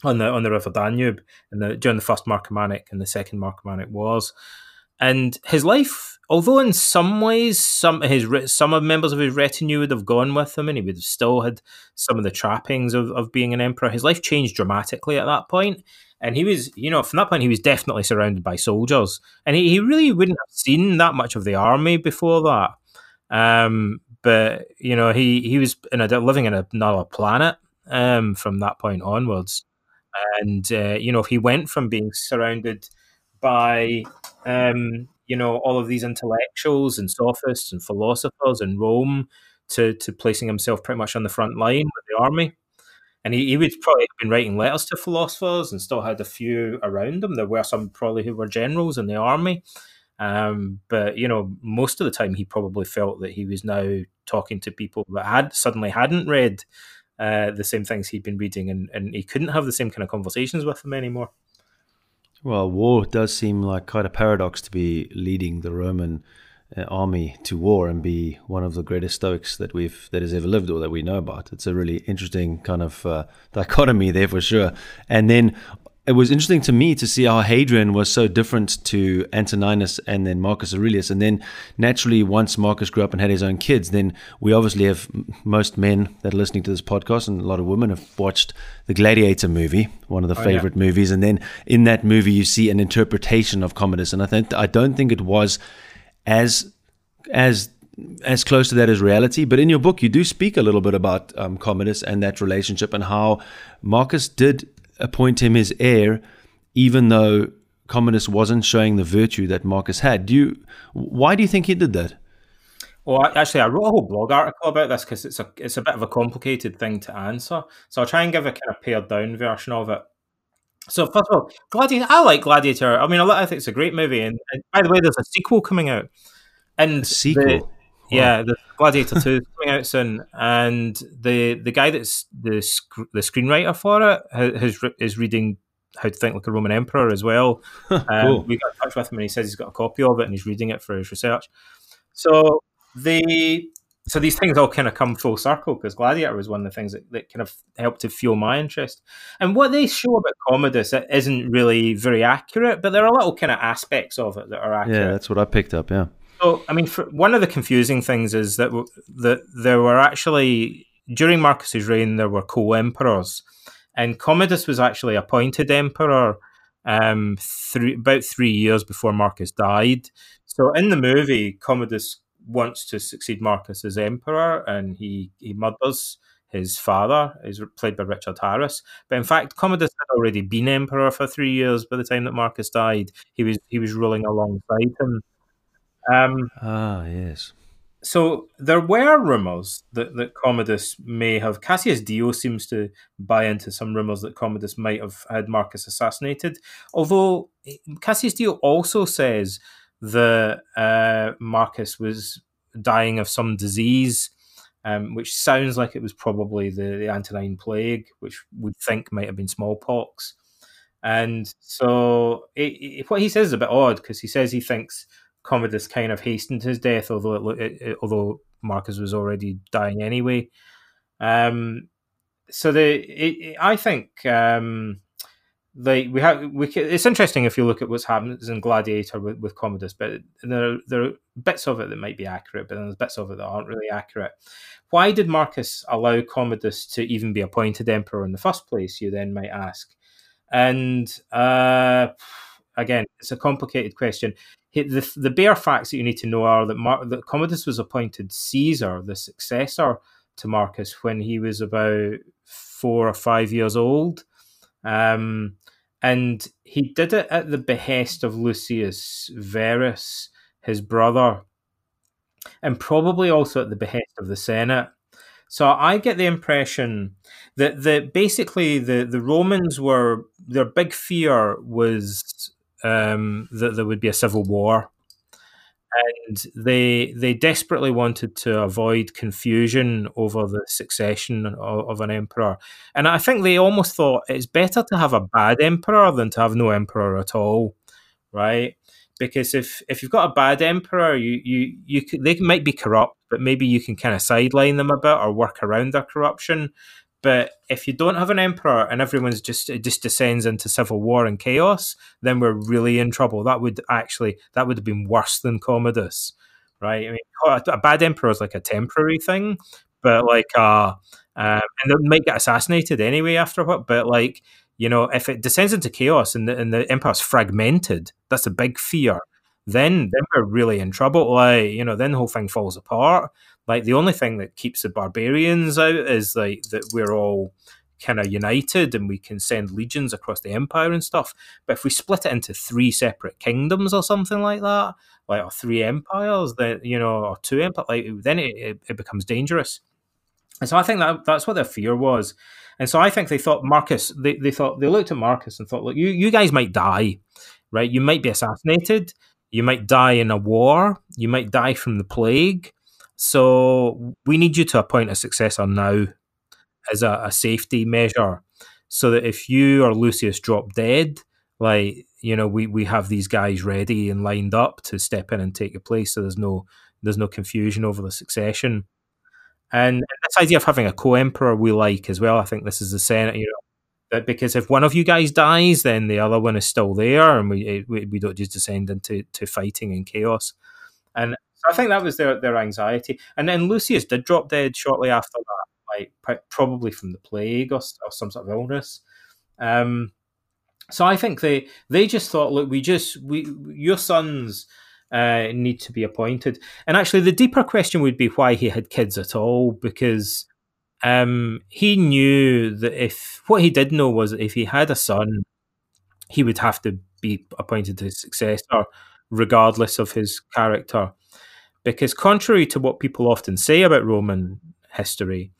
on the on the River Danube the, during the first Marcomannic and the second Marcomannic Wars. And his life, although in some ways some his some of members of his retinue would have gone with him, and he would have still had some of the trappings of, of being an emperor, his life changed dramatically at that point. And he was, you know, from that point, he was definitely surrounded by soldiers, and he, he really wouldn't have seen that much of the army before that. Um, but you know, he he was in a living in another planet um, from that point onwards, and uh, you know, he went from being surrounded by um, you know all of these intellectuals and sophists and philosophers in Rome to to placing himself pretty much on the front line with the army. And he, he would probably have been writing letters to philosophers and still had a few around him. There were some probably who were generals in the army. Um, but you know, most of the time, he probably felt that he was now talking to people that had suddenly hadn't read uh, the same things he'd been reading, and, and he couldn't have the same kind of conversations with them anymore. Well, war does seem like quite a paradox to be leading the Roman uh, army to war and be one of the greatest stoics that we've that has ever lived or that we know about. It's a really interesting kind of uh, dichotomy there for sure. And then it was interesting to me to see how Hadrian was so different to Antoninus and then Marcus Aurelius. And then naturally, once Marcus grew up and had his own kids, then we obviously have most men that are listening to this podcast and a lot of women have watched the Gladiator movie, one of the oh, favorite yeah. movies. And then in that movie, you see an interpretation of Commodus. And I think I don't think it was as as as close to that as reality. But in your book, you do speak a little bit about um, Commodus and that relationship and how Marcus did appoint him his heir, even though Commodus wasn't showing the virtue that Marcus had. Do you? Why do you think he did that? Well, actually, I wrote a whole blog article about this because it's a it's a bit of a complicated thing to answer. So I'll try and give a kind of pared down version of it. So first of all, Gladiator. I like Gladiator. I mean, I think it's a great movie. And, and by the way, there's a sequel coming out. And a sequel. Yeah, the Gladiator Two is coming out soon, and the the guy that's the sc- the screenwriter for it has, is reading How to Think Like a Roman Emperor as well. Um, cool. We got in touch with him, and he says he's got a copy of it, and he's reading it for his research. So the so these things all kind of come full circle because Gladiator was one of the things that, that kind of helped to fuel my interest. And what they show about Commodus it isn't really very accurate, but there are little kind of aspects of it that are accurate. Yeah, that's what I picked up. Yeah. So, I mean, one of the confusing things is that that there were actually during Marcus's reign there were co-emperors, and Commodus was actually appointed emperor um, three, about three years before Marcus died. So, in the movie, Commodus wants to succeed Marcus as emperor, and he he murders his father, is played by Richard Harris. But in fact, Commodus had already been emperor for three years by the time that Marcus died. He was he was ruling alongside him. Um, ah, yes. So there were rumours that, that Commodus may have. Cassius Dio seems to buy into some rumours that Commodus might have had Marcus assassinated. Although Cassius Dio also says that uh, Marcus was dying of some disease, um, which sounds like it was probably the, the Antonine plague, which we think might have been smallpox. And so it, it, what he says is a bit odd because he says he thinks Commodus kind of hastened his death, although it, it, although Marcus was already dying anyway. Um, so the I think um, like we have we can, it's interesting if you look at what's happened in Gladiator with, with Commodus, but there there are bits of it that might be accurate, but then there's bits of it that aren't really accurate. Why did Marcus allow Commodus to even be appointed emperor in the first place? You then might ask, and uh, again, it's a complicated question the, the bare facts that you need to know are that, Mar- that Commodus was appointed Caesar, the successor to Marcus, when he was about four or five years old. Um, and he did it at the behest of Lucius Verus, his brother, and probably also at the behest of the Senate. So I get the impression that that basically the, the Romans were their big fear was um, that there would be a civil war, and they they desperately wanted to avoid confusion over the succession of, of, an emperor. And I think they almost thought it's better to have a bad emperor than to have no emperor at all, right? Because if if you've got a bad emperor, you you you they might be corrupt, but maybe you can kind of sideline them a bit or work around their corruption. But if you don't have an emperor and everyone's just it just descends into civil war and chaos, then we're really in trouble. That would actually that would have been worse than Commodus, right? I mean, a bad emperor is like a temporary thing, but like uh, um, and they might get assassinated anyway after what. But like you know, if it descends into chaos and the, and the empire's fragmented, that's a big fear. Then then we're really in trouble. Like you know, then the whole thing falls apart. Like the only thing that keeps the barbarians out is like that we're all kind of united and we can send legions across the empire and stuff. But if we split it into three separate kingdoms or something like that, like or three empires, then you know, or two empires, like then it, it, it becomes dangerous. And so I think that that's what their fear was. And so I think they thought Marcus, they, they thought they looked at Marcus and thought, look, you, you guys might die, right? You might be assassinated, you might die in a war, you might die from the plague. So we need you to appoint a successor now as a, a safety measure. So that if you or Lucius drop dead, like, you know, we, we have these guys ready and lined up to step in and take your place. So there's no there's no confusion over the succession. And this idea of having a co-emperor we like as well. I think this is the Senate, you know, because if one of you guys dies, then the other one is still there, and we we, we don't just descend into to fighting and chaos. And so I think that was their their anxiety. And then Lucius did drop dead shortly after that, like probably from the plague or, or some sort of illness. Um, so I think they they just thought, look, we just we your sons uh, need to be appointed. And actually, the deeper question would be why he had kids at all, because um, he knew that if what he did know was if he had a son, he would have to be appointed his successor, regardless of his character. Because contrary to what people often say about Roman history,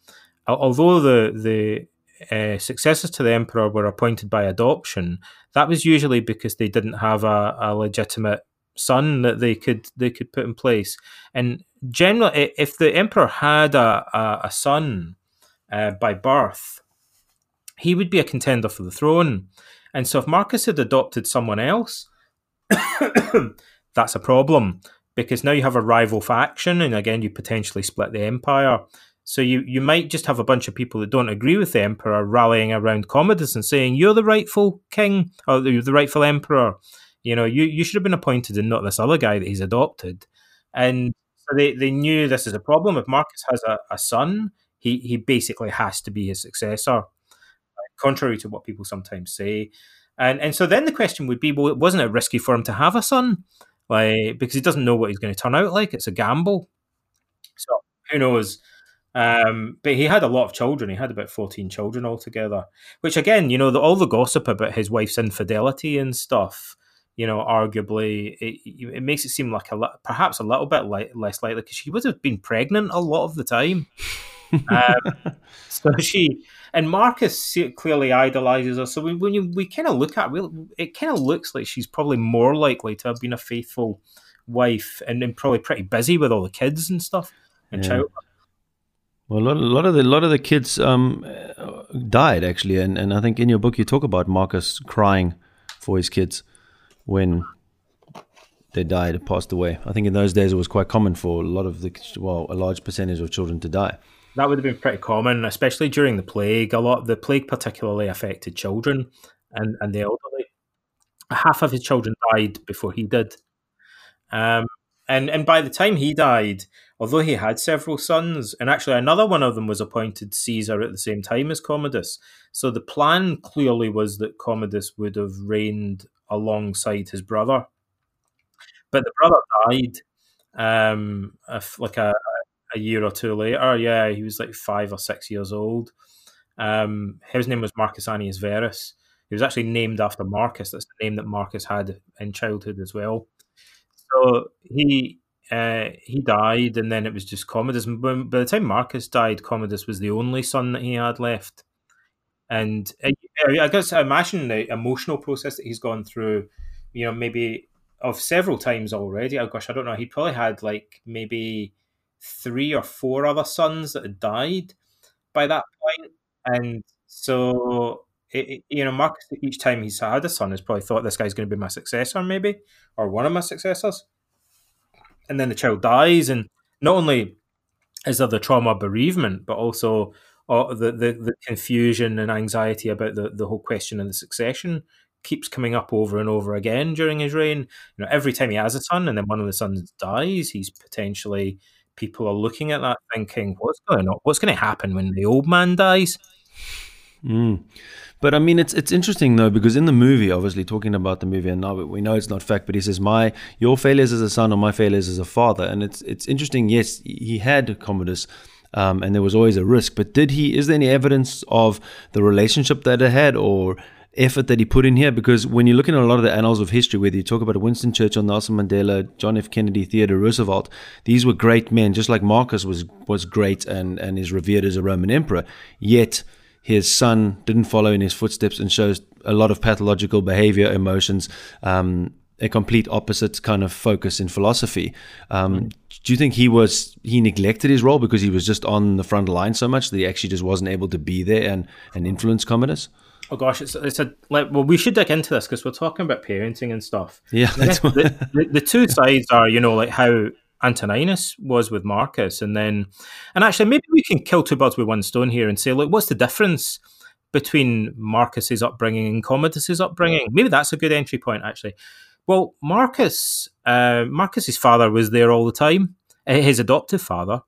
although the the uh, successors to the emperor were appointed by adoption, that was usually because they didn't have a, a legitimate son that they could they could put in place. And generally, if the emperor had a a, a son uh, by birth, he would be a contender for the throne. And so, if Marcus had adopted someone else, [COUGHS] that's a problem because now you have a rival faction, and again, you potentially split the empire. So you, you might just have a bunch of people that don't agree with the emperor rallying around Commodus and saying you're the rightful king or you're the rightful emperor, you know, you, you should have been appointed and not this other guy that he's adopted. And so they, they knew this is a problem. If Marcus has a, a son, he, he basically has to be his successor, contrary to what people sometimes say. And and so then the question would be, well, wasn't it risky for him to have a son? Like because he doesn't know what he's going to turn out like. It's a gamble. So who knows? Um, but he had a lot of children. He had about 14 children altogether, which again, you know, the, all the gossip about his wife's infidelity and stuff you know, arguably, it, it makes it seem like a perhaps a little bit li- less likely because she would have been pregnant a lot of the time. [LAUGHS] um, so she and Marcus clearly idolizes her. So when you, we kind of look at it, it kind of looks like she's probably more likely to have been a faithful wife and, and probably pretty busy with all the kids and stuff and yeah. child. Well, a lot, a lot, of the lot of the kids um, died actually, and, and I think in your book you talk about Marcus crying for his kids when they died, passed away. I think in those days it was quite common for a lot of the, well, a large percentage of children to die. That would have been pretty common, especially during the plague. A lot, the plague particularly affected children and, and the elderly. Half of his children died before he did. Um, and and by the time he died, although he had several sons, and actually another one of them was appointed Caesar at the same time as Commodus. So the plan clearly was that Commodus would have reigned alongside his brother. But the brother died um, like a, a year or two later. Yeah, he was like five or six years old. Um, his name was Marcus Annius Verus. He was actually named after Marcus. That's the name that Marcus had in childhood as well. So he uh, he died, and then it was just Commodus. By the time Marcus died, Commodus was the only son that he had left. And I, I guess I imagine the emotional process that he's gone through, you know, maybe of several times already. Oh gosh, I don't know. He probably had like maybe three or four other sons that had died by that point. and so it, you know, Marcus each time he's had a son has probably thought this guy's going to be my successor, maybe or one of my successors, and then the child dies, and not only is there the trauma bereavement, but also uh, the, the, the confusion and anxiety about the, the whole question of the succession keeps coming up over and over again during his reign. You know, every time he has a son and then one of the sons dies, he's potentially people are looking at that thinking, what's going on? What's going to happen when the old man dies? Mm. But I mean, it's it's interesting though because in the movie, obviously talking about the movie, and now we know it's not fact, but he says, "My your failures as a son or my failures as a father," and it's it's interesting. Yes, he had Commodus. Um, and there was always a risk, but did he? Is there any evidence of the relationship that they had, or effort that he put in here because when you're looking at a lot of the annals of history, whether you talk about Winston Churchill, Nelson Mandela, John F. Kennedy, Theodore Roosevelt, these were great men, just like Marcus was was great and, and is revered as a Roman emperor. Yet his son didn't follow in his footsteps and shows a lot of pathological behavior, emotions, um, a complete opposite kind of focus in philosophy. Um. Do you think he was he neglected his role because he was just on the front line so much that he actually just wasn't able to be there and, and influence Commodus? Oh gosh, it's it's a like well we should dig into this because we're talking about parenting and stuff. Yeah, the, [LAUGHS] the, the, two sides are you know like how Antoninus was with Marcus, and then and actually maybe we can kill two birds with one stone here and say look, what's the difference between Marcus's upbringing and Commodus's upbringing? Maybe that's a good entry point actually. Well, Marcus, uh, Marcus's father was there all the time, uh, his adoptive father.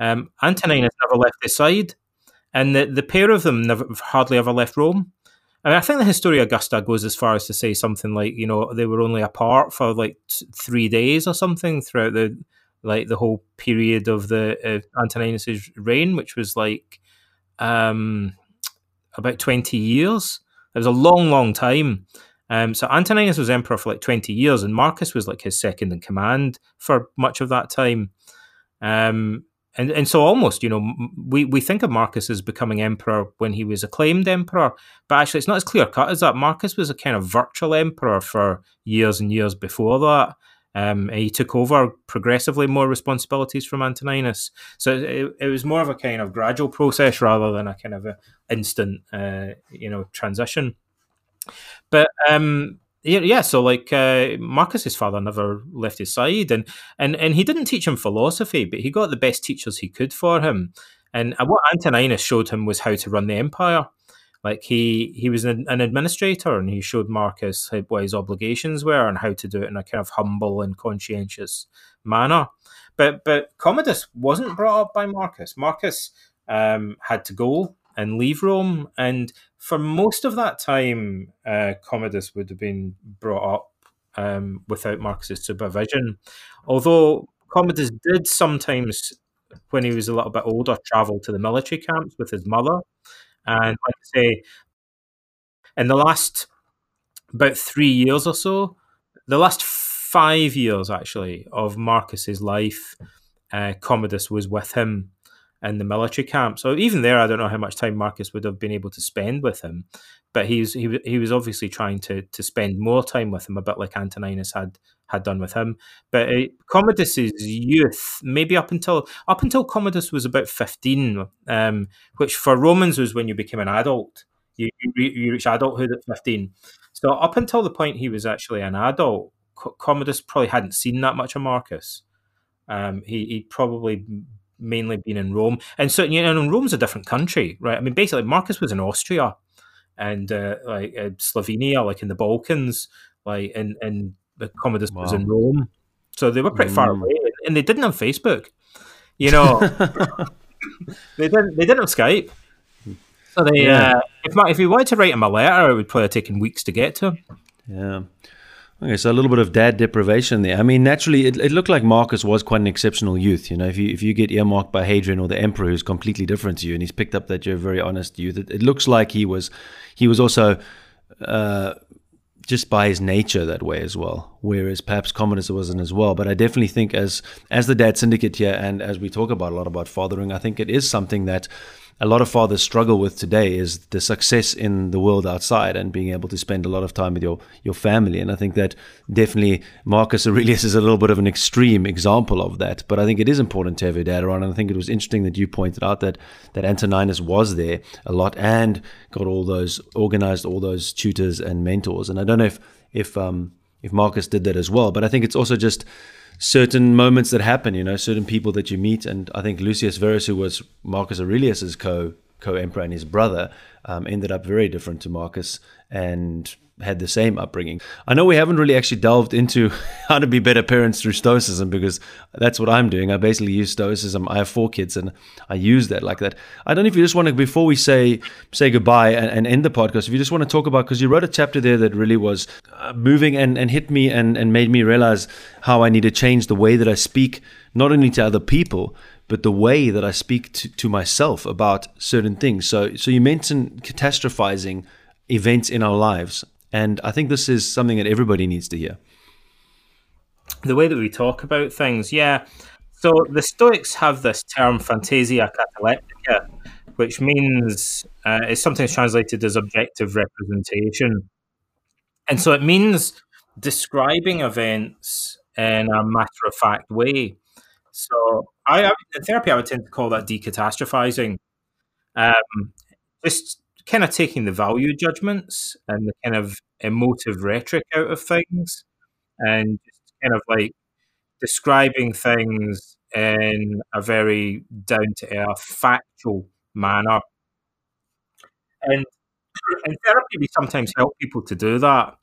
Um, Antoninus never left his side, and the, the pair of them never hardly ever left Rome. I mean, I think the Historia Augusta goes as far as to say something like, you know, they were only apart for like three days or something throughout the like the whole period of the uh, Antoninus's reign, which was like um, about twenty years. It was a long, long time. Um, so Antoninus was emperor for like twenty years, and Marcus was like his second in command for much of that time. Um, and and so almost you know we we think of Marcus as becoming emperor when he was acclaimed emperor, but actually it's not as clear cut as that. Marcus was a kind of virtual emperor for years and years before that. Um, he took over progressively more responsibilities from Antoninus, so it, it, was more of a kind of gradual process rather than a kind of a instant, uh, you know, transition. But um, yeah. So like uh, Marcus's father never left his side, and and and he didn't teach him philosophy, but he got the best teachers he could for him. And what Antoninus showed him was how to run the empire. Like he he was an, an administrator, and he showed Marcus what his obligations were and how to do it in a kind of humble and conscientious manner. But but Commodus wasn't brought up by Marcus. Marcus um, had to go and leave Rome. And for most of that time, uh, Commodus would have been brought up um, without Marcus's supervision. Although Commodus did sometimes, when he was a little bit older, travel to the military camps with his mother. And like I say, in the last about three years or so, the last five years actually of Marcus's life, uh, Commodus was with him in the military camp. So even there, I don't know how much time Marcus would have been able to spend with him, but he's he he was obviously trying to to spend more time with him, a bit like Antoninus had had done with him. But uh, Commodus's youth, maybe up until up until Commodus was about fifteen, um, which for Romans was when you became an adult. You, you, you reach adulthood at fifteen. So up until the point he was actually an adult, Commodus probably hadn't seen that much of Marcus. Um, he he probably mainly been in Rome, and so you know, and Rome's a different country, right? I mean, basically, Marcus was in Austria and uh, like uh, Slovenia, like in the Balkans, like and and the Commodus wow. was in Rome, so they were pretty mm. far away, and they didn't have Facebook, you know. [LAUGHS] they didn't. They didn't have Skype. So they, yeah. uh, if my, if you wanted to write him a letter, it would probably have taken weeks to get to. Him. Yeah. Okay, so a little bit of dad deprivation there. I mean, naturally, it, it, looked like Marcus was quite an exceptional youth. You know, if you if you get earmarked by Hadrian or the Emperor, who's completely different to you, and he's picked up that you're a very honest youth, it, it looks like he was he was also uh, just by his nature that way as well. Whereas perhaps Commodus wasn't as well. But I definitely think as as the dad syndicate here, and as we talk about a lot about fathering, I think it is something that a lot of fathers struggle with today is the success in the world outside and being able to spend a lot of time with your, your family. And I think that definitely Marcus Aurelius is a little bit of an extreme example of that. But I think it is important to have your dad around. And I think it was interesting that you pointed out that, that Antoninus was there a lot and got all those, organized all those tutors and mentors. And I don't know if, if, um, if Marcus did that as well, but I think it's also just certain moments that happen, you know, certain people that you meet. And I think Lucius Verus, who was Marcus Aurelius's co co emperor and his brother, um, ended up very different to Marcus and had the same upbringing. I know we haven't really actually delved into [LAUGHS] how to be better parents through Stoicism because that's what I'm doing. I basically use Stoicism. I have four kids and I use that like that. I don't know if you just want to, before we say say goodbye and, and end the podcast, if you just want to talk about, because you wrote a chapter there that really was uh, moving and, and hit me and, and made me realize how I need to change the way that I speak, not only to other people, but the way that I speak to, to myself about certain things. So, so you mentioned catastrophizing events in our lives. And I think this is something that everybody needs to hear. The way that we talk about things, yeah. So the Stoics have this term fantasia cataleptica, which means uh, it's sometimes translated as objective representation. And so it means describing events in a matter of fact way. So I, in therapy, I would tend to call that decatastrophizing. Um, just kind of taking the value judgments and the kind of emotive rhetoric out of things and kind of like describing things in a very down to earth, factual manner. And in therapy, we sometimes help people to do that.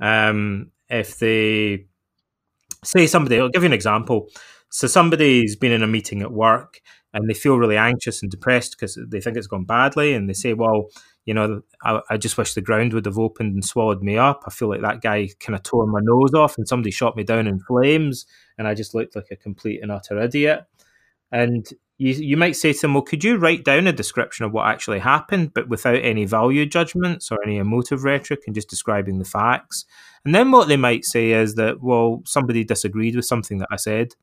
Um, if they say somebody, I'll give you an example. So somebody's been in a meeting at work and they feel really anxious and depressed because they think it's gone badly, and they say, "Well, you know, I, I, just wish the ground would have opened and swallowed me up. I feel like that guy kind of tore my nose off, and somebody shot me down in flames, and I just looked like a complete and utter idiot." And you you might say to them, "Well, could you write down a description of what actually happened, but without any value judgments or any emotive rhetoric, and just describing the facts?" And then what they might say is that, "Well, somebody disagreed with something that I said."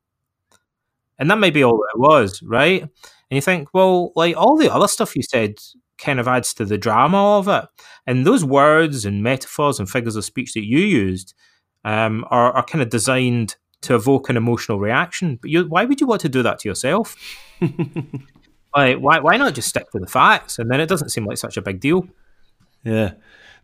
And that may be all it was, right? And you think, well, like all the other stuff you said kind of adds to the drama of it. And those words and metaphors and figures of speech that you used um, are, are kind of designed to evoke an emotional reaction. But you, why would you want to do that to yourself? [LAUGHS] like, why, why not just stick to the facts? And then it doesn't seem like such a big deal. Yeah.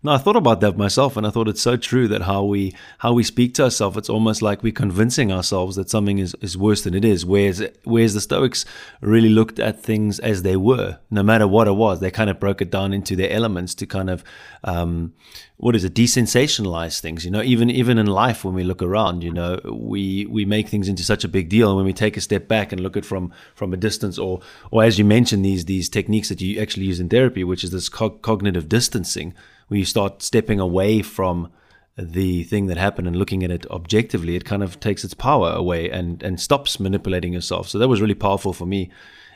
No, I thought about that myself, and I thought it's so true that how we how we speak to ourselves, it's almost like we're convincing ourselves that something is, is worse than it is. Whereas whereas the Stoics really looked at things as they were, no matter what it was. They kind of broke it down into their elements to kind of um, what is it, desensationalize things. You know, even even in life when we look around, you know, we we make things into such a big deal. And when we take a step back and look at from from a distance, or or as you mentioned, these these techniques that you actually use in therapy, which is this co- cognitive distancing when you start stepping away from the thing that happened and looking at it objectively, it kind of takes its power away and, and stops manipulating yourself. So that was really powerful for me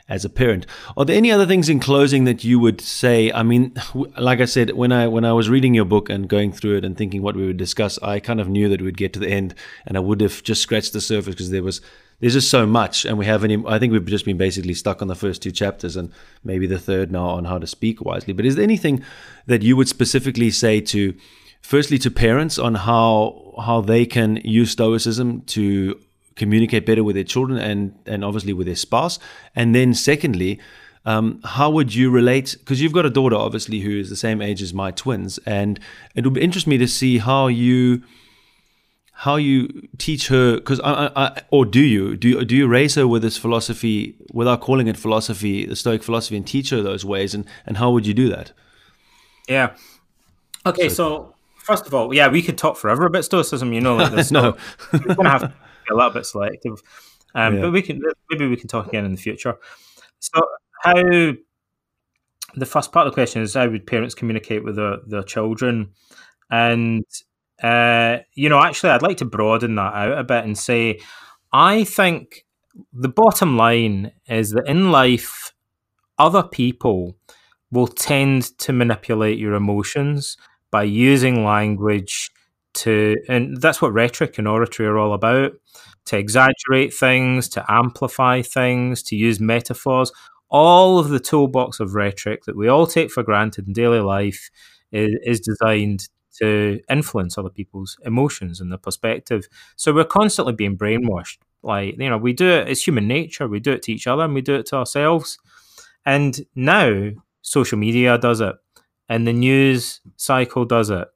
as a parent. Are there any other things in closing that you would say? I mean, like I said, when I when I was reading your book and going through it and thinking what we would discuss, I kind of knew that we'd get to the end and I would have just scratched the surface because there was there's just so much, and we haven't. I think we've just been basically stuck on the first two chapters, and maybe the third now on how to speak wisely. But is there anything that you would specifically say to, firstly, to parents on how how they can use Stoicism to communicate better with their children and and obviously with their spouse, and then secondly. Um, how would you relate? Because you've got a daughter, obviously, who is the same age as my twins, and it would interest me to see how you how you teach her because I, I, or do you do you, do you raise her with this philosophy without calling it philosophy the stoic philosophy and teach her those ways and and how would you do that? Yeah. Okay so, so first of all yeah we could talk forever about stoicism you know like this [LAUGHS] no. We're gonna have to be a little bit selective. Um, yeah. but we can maybe we can talk again in the future. So how the first part of the question is how would parents communicate with their, their children? And uh, you know, actually, I'd like to broaden that out a bit and say, I think the bottom line is that in life, other people will tend to manipulate your emotions by using language to, and that's what rhetoric and oratory are all about to exaggerate things, to amplify things, to use metaphors. All of the toolbox of rhetoric that we all take for granted in daily life is, is designed to influence other people's emotions and their perspective. So we're constantly being brainwashed. Like, you know, we do it, it's human nature. We do it to each other and we do it to ourselves. And now social media does it and the news cycle does it.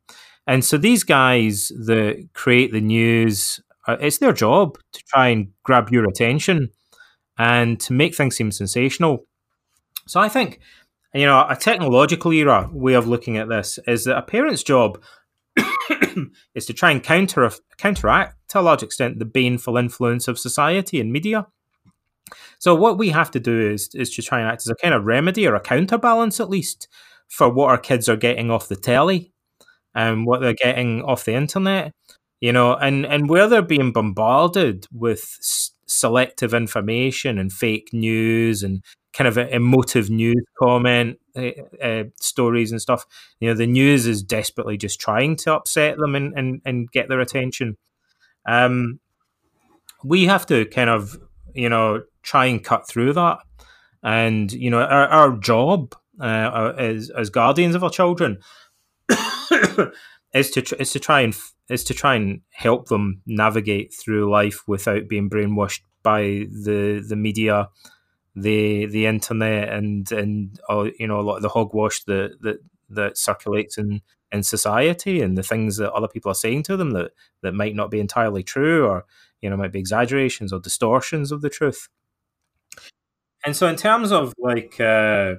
And so these guys that create the news uh, it's their job to try and grab your attention and to make things seem sensational. So I think, you know, a technological era way of looking at this is that a parent's job [COUGHS] is to try and counter counteract to a large extent the baneful influence of society and media. So what we have to do is is to try and act as a kind of remedy or a counterbalance at least for what our kids are getting off the telly and what they're getting off the internet. You know, and and where they're being bombarded with selective information and fake news and kind of emotive news comment uh, uh, stories and stuff. You know, the news is desperately just trying to upset them and, and, and get their attention. Um, we have to kind of, you know, try and cut through that. And, you know, our, our job uh, as, as guardians of our children [COUGHS] is to is to try and is to try and help them navigate through life without being brainwashed by the the media the the internet and and uh, you know a lot of the hogwash that that that circulates in in society and the things that other people are saying to them that that might not be entirely true or you know might be exaggerations or distortions of the truth. And so in terms of like uh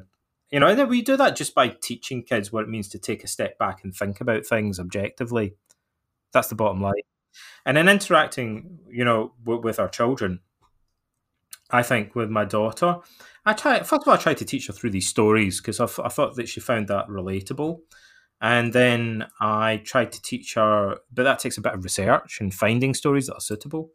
you know we do that just by teaching kids what it means to take a step back and think about things objectively. That's the bottom line. And in interacting you know w- with our children I think with my daughter, I try first of all I tried to teach her through these stories because I, f- I thought that she found that relatable, and then I tried to teach her, but that takes a bit of research and finding stories that are suitable.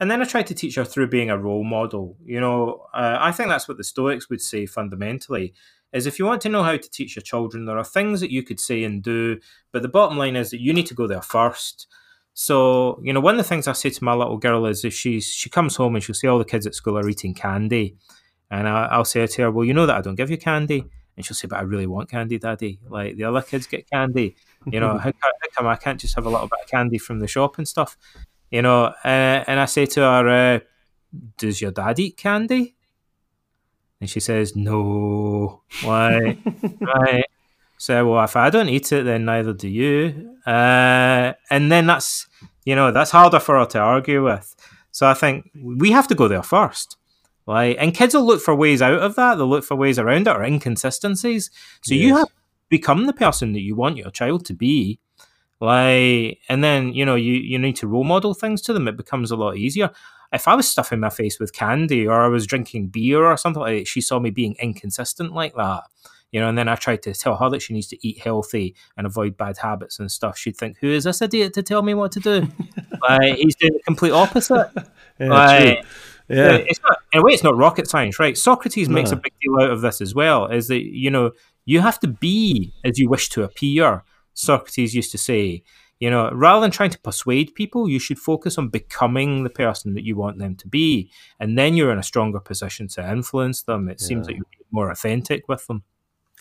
And then I tried to teach her through being a role model. You know, uh, I think that's what the Stoics would say fundamentally is if you want to know how to teach your children, there are things that you could say and do, but the bottom line is that you need to go there first. So, you know, one of the things I say to my little girl is if she's she comes home and she'll see all the kids at school are eating candy, and I, will say to her, "Well, you know that I don't give you candy," and she'll say, "But I really want candy, Daddy. Like the other kids get candy. You know, [LAUGHS] how, how, come I can't just have a little bit of candy from the shop and stuff? You know?" Uh, and I say to her, uh, "Does your dad eat candy?" And she says, "No. Why? [LAUGHS] right? So, well, if I don't eat it, then neither do you. Uh, and then that's, you know, that's harder for her to argue with. So I think we have to go there first. Like, and kids will look for ways out of that. They'll look for ways around it or inconsistencies. So yes. you have become the person that you want your child to be. Like, and then, you know, you, you need to role model things to them. It becomes a lot easier. If I was stuffing my face with candy or I was drinking beer or something like that, she saw me being inconsistent like that you know, and then I tried to tell her that she needs to eat healthy and avoid bad habits and stuff. She'd think, "Who is this idiot to tell me what to do?" [LAUGHS] like, he's doing the complete opposite. [LAUGHS] yeah, like, yeah. It's not, in a way, it's not rocket science, right? Socrates no. makes a big deal out of this as well. Is that you know you have to be as you wish to appear. Socrates used to say, you know, rather than trying to persuade people, you should focus on becoming the person that you want them to be, and then you're in a stronger position to influence them. It yeah. seems like you're more authentic with them.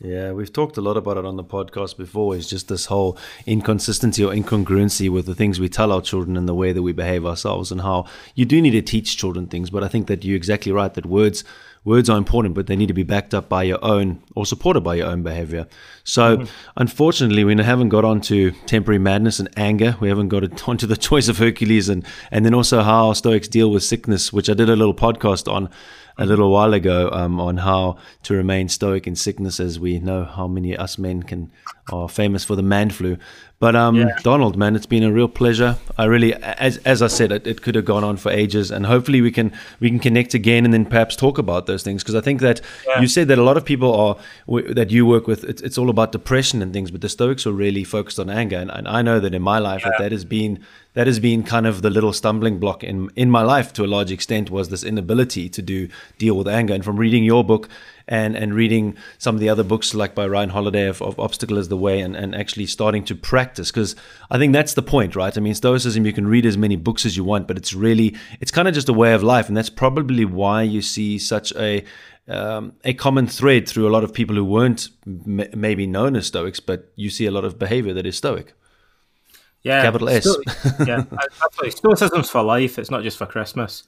Yeah, we've talked a lot about it on the podcast before. Is just this whole inconsistency or incongruency with the things we tell our children and the way that we behave ourselves, and how you do need to teach children things. But I think that you're exactly right that words words are important, but they need to be backed up by your own or supported by your own behavior. So, mm-hmm. unfortunately, we haven't got onto temporary madness and anger. We haven't got [LAUGHS] onto the choice of Hercules and and then also how Stoics deal with sickness, which I did a little podcast on a little while ago um, on how to remain stoic in sickness, as we know how many us men can are famous for the man flu. But um, yeah. Donald, man, it's been a real pleasure. I really, as as I said, it, it could have gone on for ages, and hopefully we can we can connect again and then perhaps talk about those things because I think that yeah. you said that a lot of people are that you work with. It's, it's all about depression and things, but the Stoics are really focused on anger, and, and I know that in my life yeah. that that has been that has been kind of the little stumbling block in in my life to a large extent was this inability to do deal with anger. And from reading your book and and reading some of the other books like by Ryan Holiday of, of Obstacle is the Way and, and actually starting to practice because I think that's the point, right? I mean, Stoicism you can read as many books as you want, but it's really it's kind of just a way of life, and that's probably why you see such a um, a common thread through a lot of people who weren't m- maybe known as Stoics, but you see a lot of behavior that is Stoic. Yeah, capital S. Sto- yeah, [LAUGHS] absolutely. Stoicism's for life. It's not just for Christmas.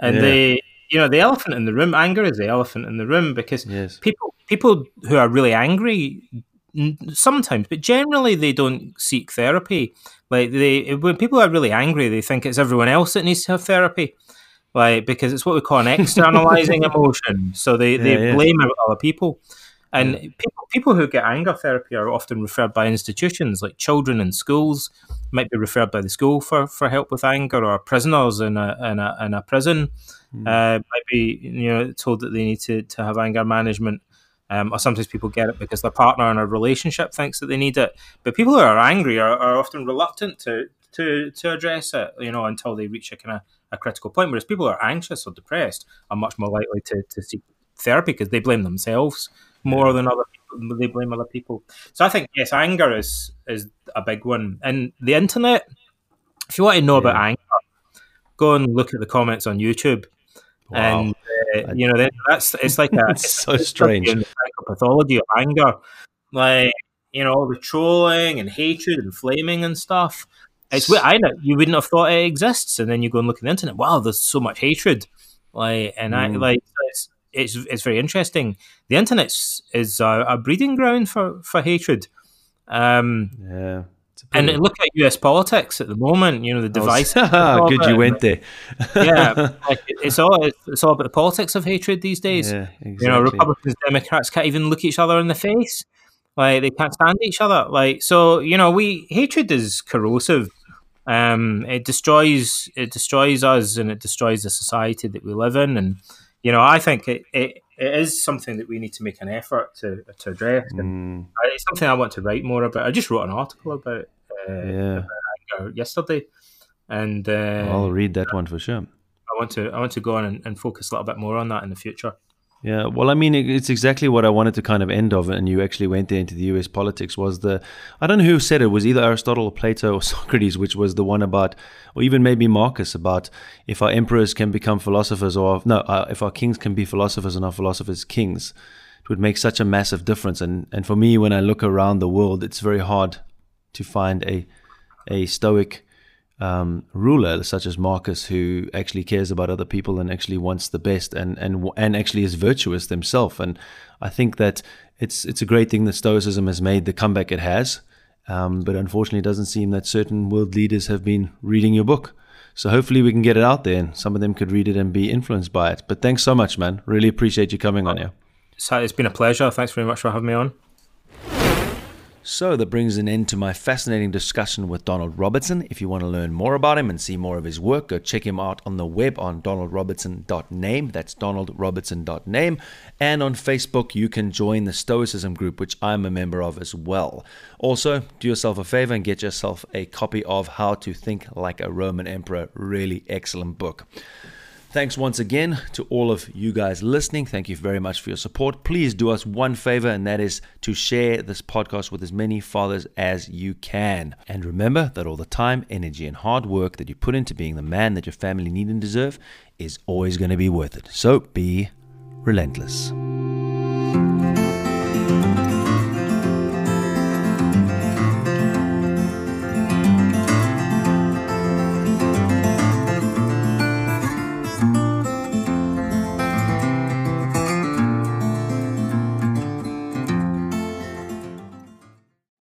And yeah. the you know the elephant in the room. Anger is the elephant in the room because yes. people people who are really angry sometimes, but generally they don't seek therapy. Like they, when people are really angry, they think it's everyone else that needs to have therapy. Like because it's what we call an [LAUGHS] externalizing emotion. So they, yeah, they yeah. blame other people. And people, people who get anger therapy are often referred by institutions like children in schools, might be referred by the school for, for help with anger, or prisoners in a, in a, in a prison mm. uh, might be you know told that they need to, to have anger management. Um, or sometimes people get it because their partner in a relationship thinks that they need it. But people who are angry are, are often reluctant to, to to address it, you know, until they reach a kind of a critical point. Whereas people who are anxious or depressed are much more likely to, to seek therapy because they blame themselves more than other people. They blame other people. So I think yes, anger is is a big one. And the internet, if you want to know yeah. about anger, go and look at the comments on YouTube. Wow. And uh, you know that's it's like a [LAUGHS] it's so strange pathology of anger, like you know all the trolling and hatred and flaming and stuff. It's I know you wouldn't have thought it exists, and then you go and look at the internet. Wow, there's so much hatred, like and mm. I like it's, it's it's very interesting. The internet is a, a, breeding ground for for hatred. Um, yeah. And look at US politics at the moment. You know the device. [LAUGHS] Oh, good, you went there. yeah, [LAUGHS] like it's all it's all about the politics of hatred these days. Yeah, exactly. You know, Republicans, Democrats can't even look each other in the face. Like they can't stand each other. Like so, you know, we hatred is corrosive. Um, it destroys it destroys us and it destroys the society that we live in. And you know, I think it, it, it is something that we need to make an effort to to address. And mm. it's something I want to write more about. I just wrote an article about, uh, yeah. About yesterday, and uh, I'll read that one for sure. I want to I want to go on and, and focus a little bit more on that in the future. Yeah, well, I mean, it's exactly what I wanted to kind of end of, and you actually went there into the U.S. politics. Was the I don't know who said it was either Aristotle or Plato or [LAUGHS] Socrates, which was the one about, or even maybe Marcus about if our emperors can become philosophers, or no, uh, if our kings can be philosophers and our philosophers kings, it would make such a massive difference. And and for me, when I look around the world, it's very hard to find a a stoic um, ruler such as Marcus, who actually cares about other people and actually wants the best, and and and actually is virtuous himself. And I think that it's it's a great thing that Stoicism has made the comeback it has. Um, but unfortunately, it doesn't seem that certain world leaders have been reading your book. So hopefully, we can get it out there, and some of them could read it and be influenced by it. But thanks so much, man. Really appreciate you coming on here. So it's been a pleasure. Thanks very much for having me on. So that brings an end to my fascinating discussion with Donald Robertson. If you want to learn more about him and see more of his work, go check him out on the web on donaldrobertson.name. That's donaldrobertson.name. And on Facebook, you can join the Stoicism group, which I'm a member of as well. Also, do yourself a favor and get yourself a copy of How to Think Like a Roman Emperor. Really excellent book. Thanks once again to all of you guys listening. Thank you very much for your support. Please do us one favor, and that is to share this podcast with as many fathers as you can. And remember that all the time, energy, and hard work that you put into being the man that your family need and deserve is always going to be worth it. So be relentless.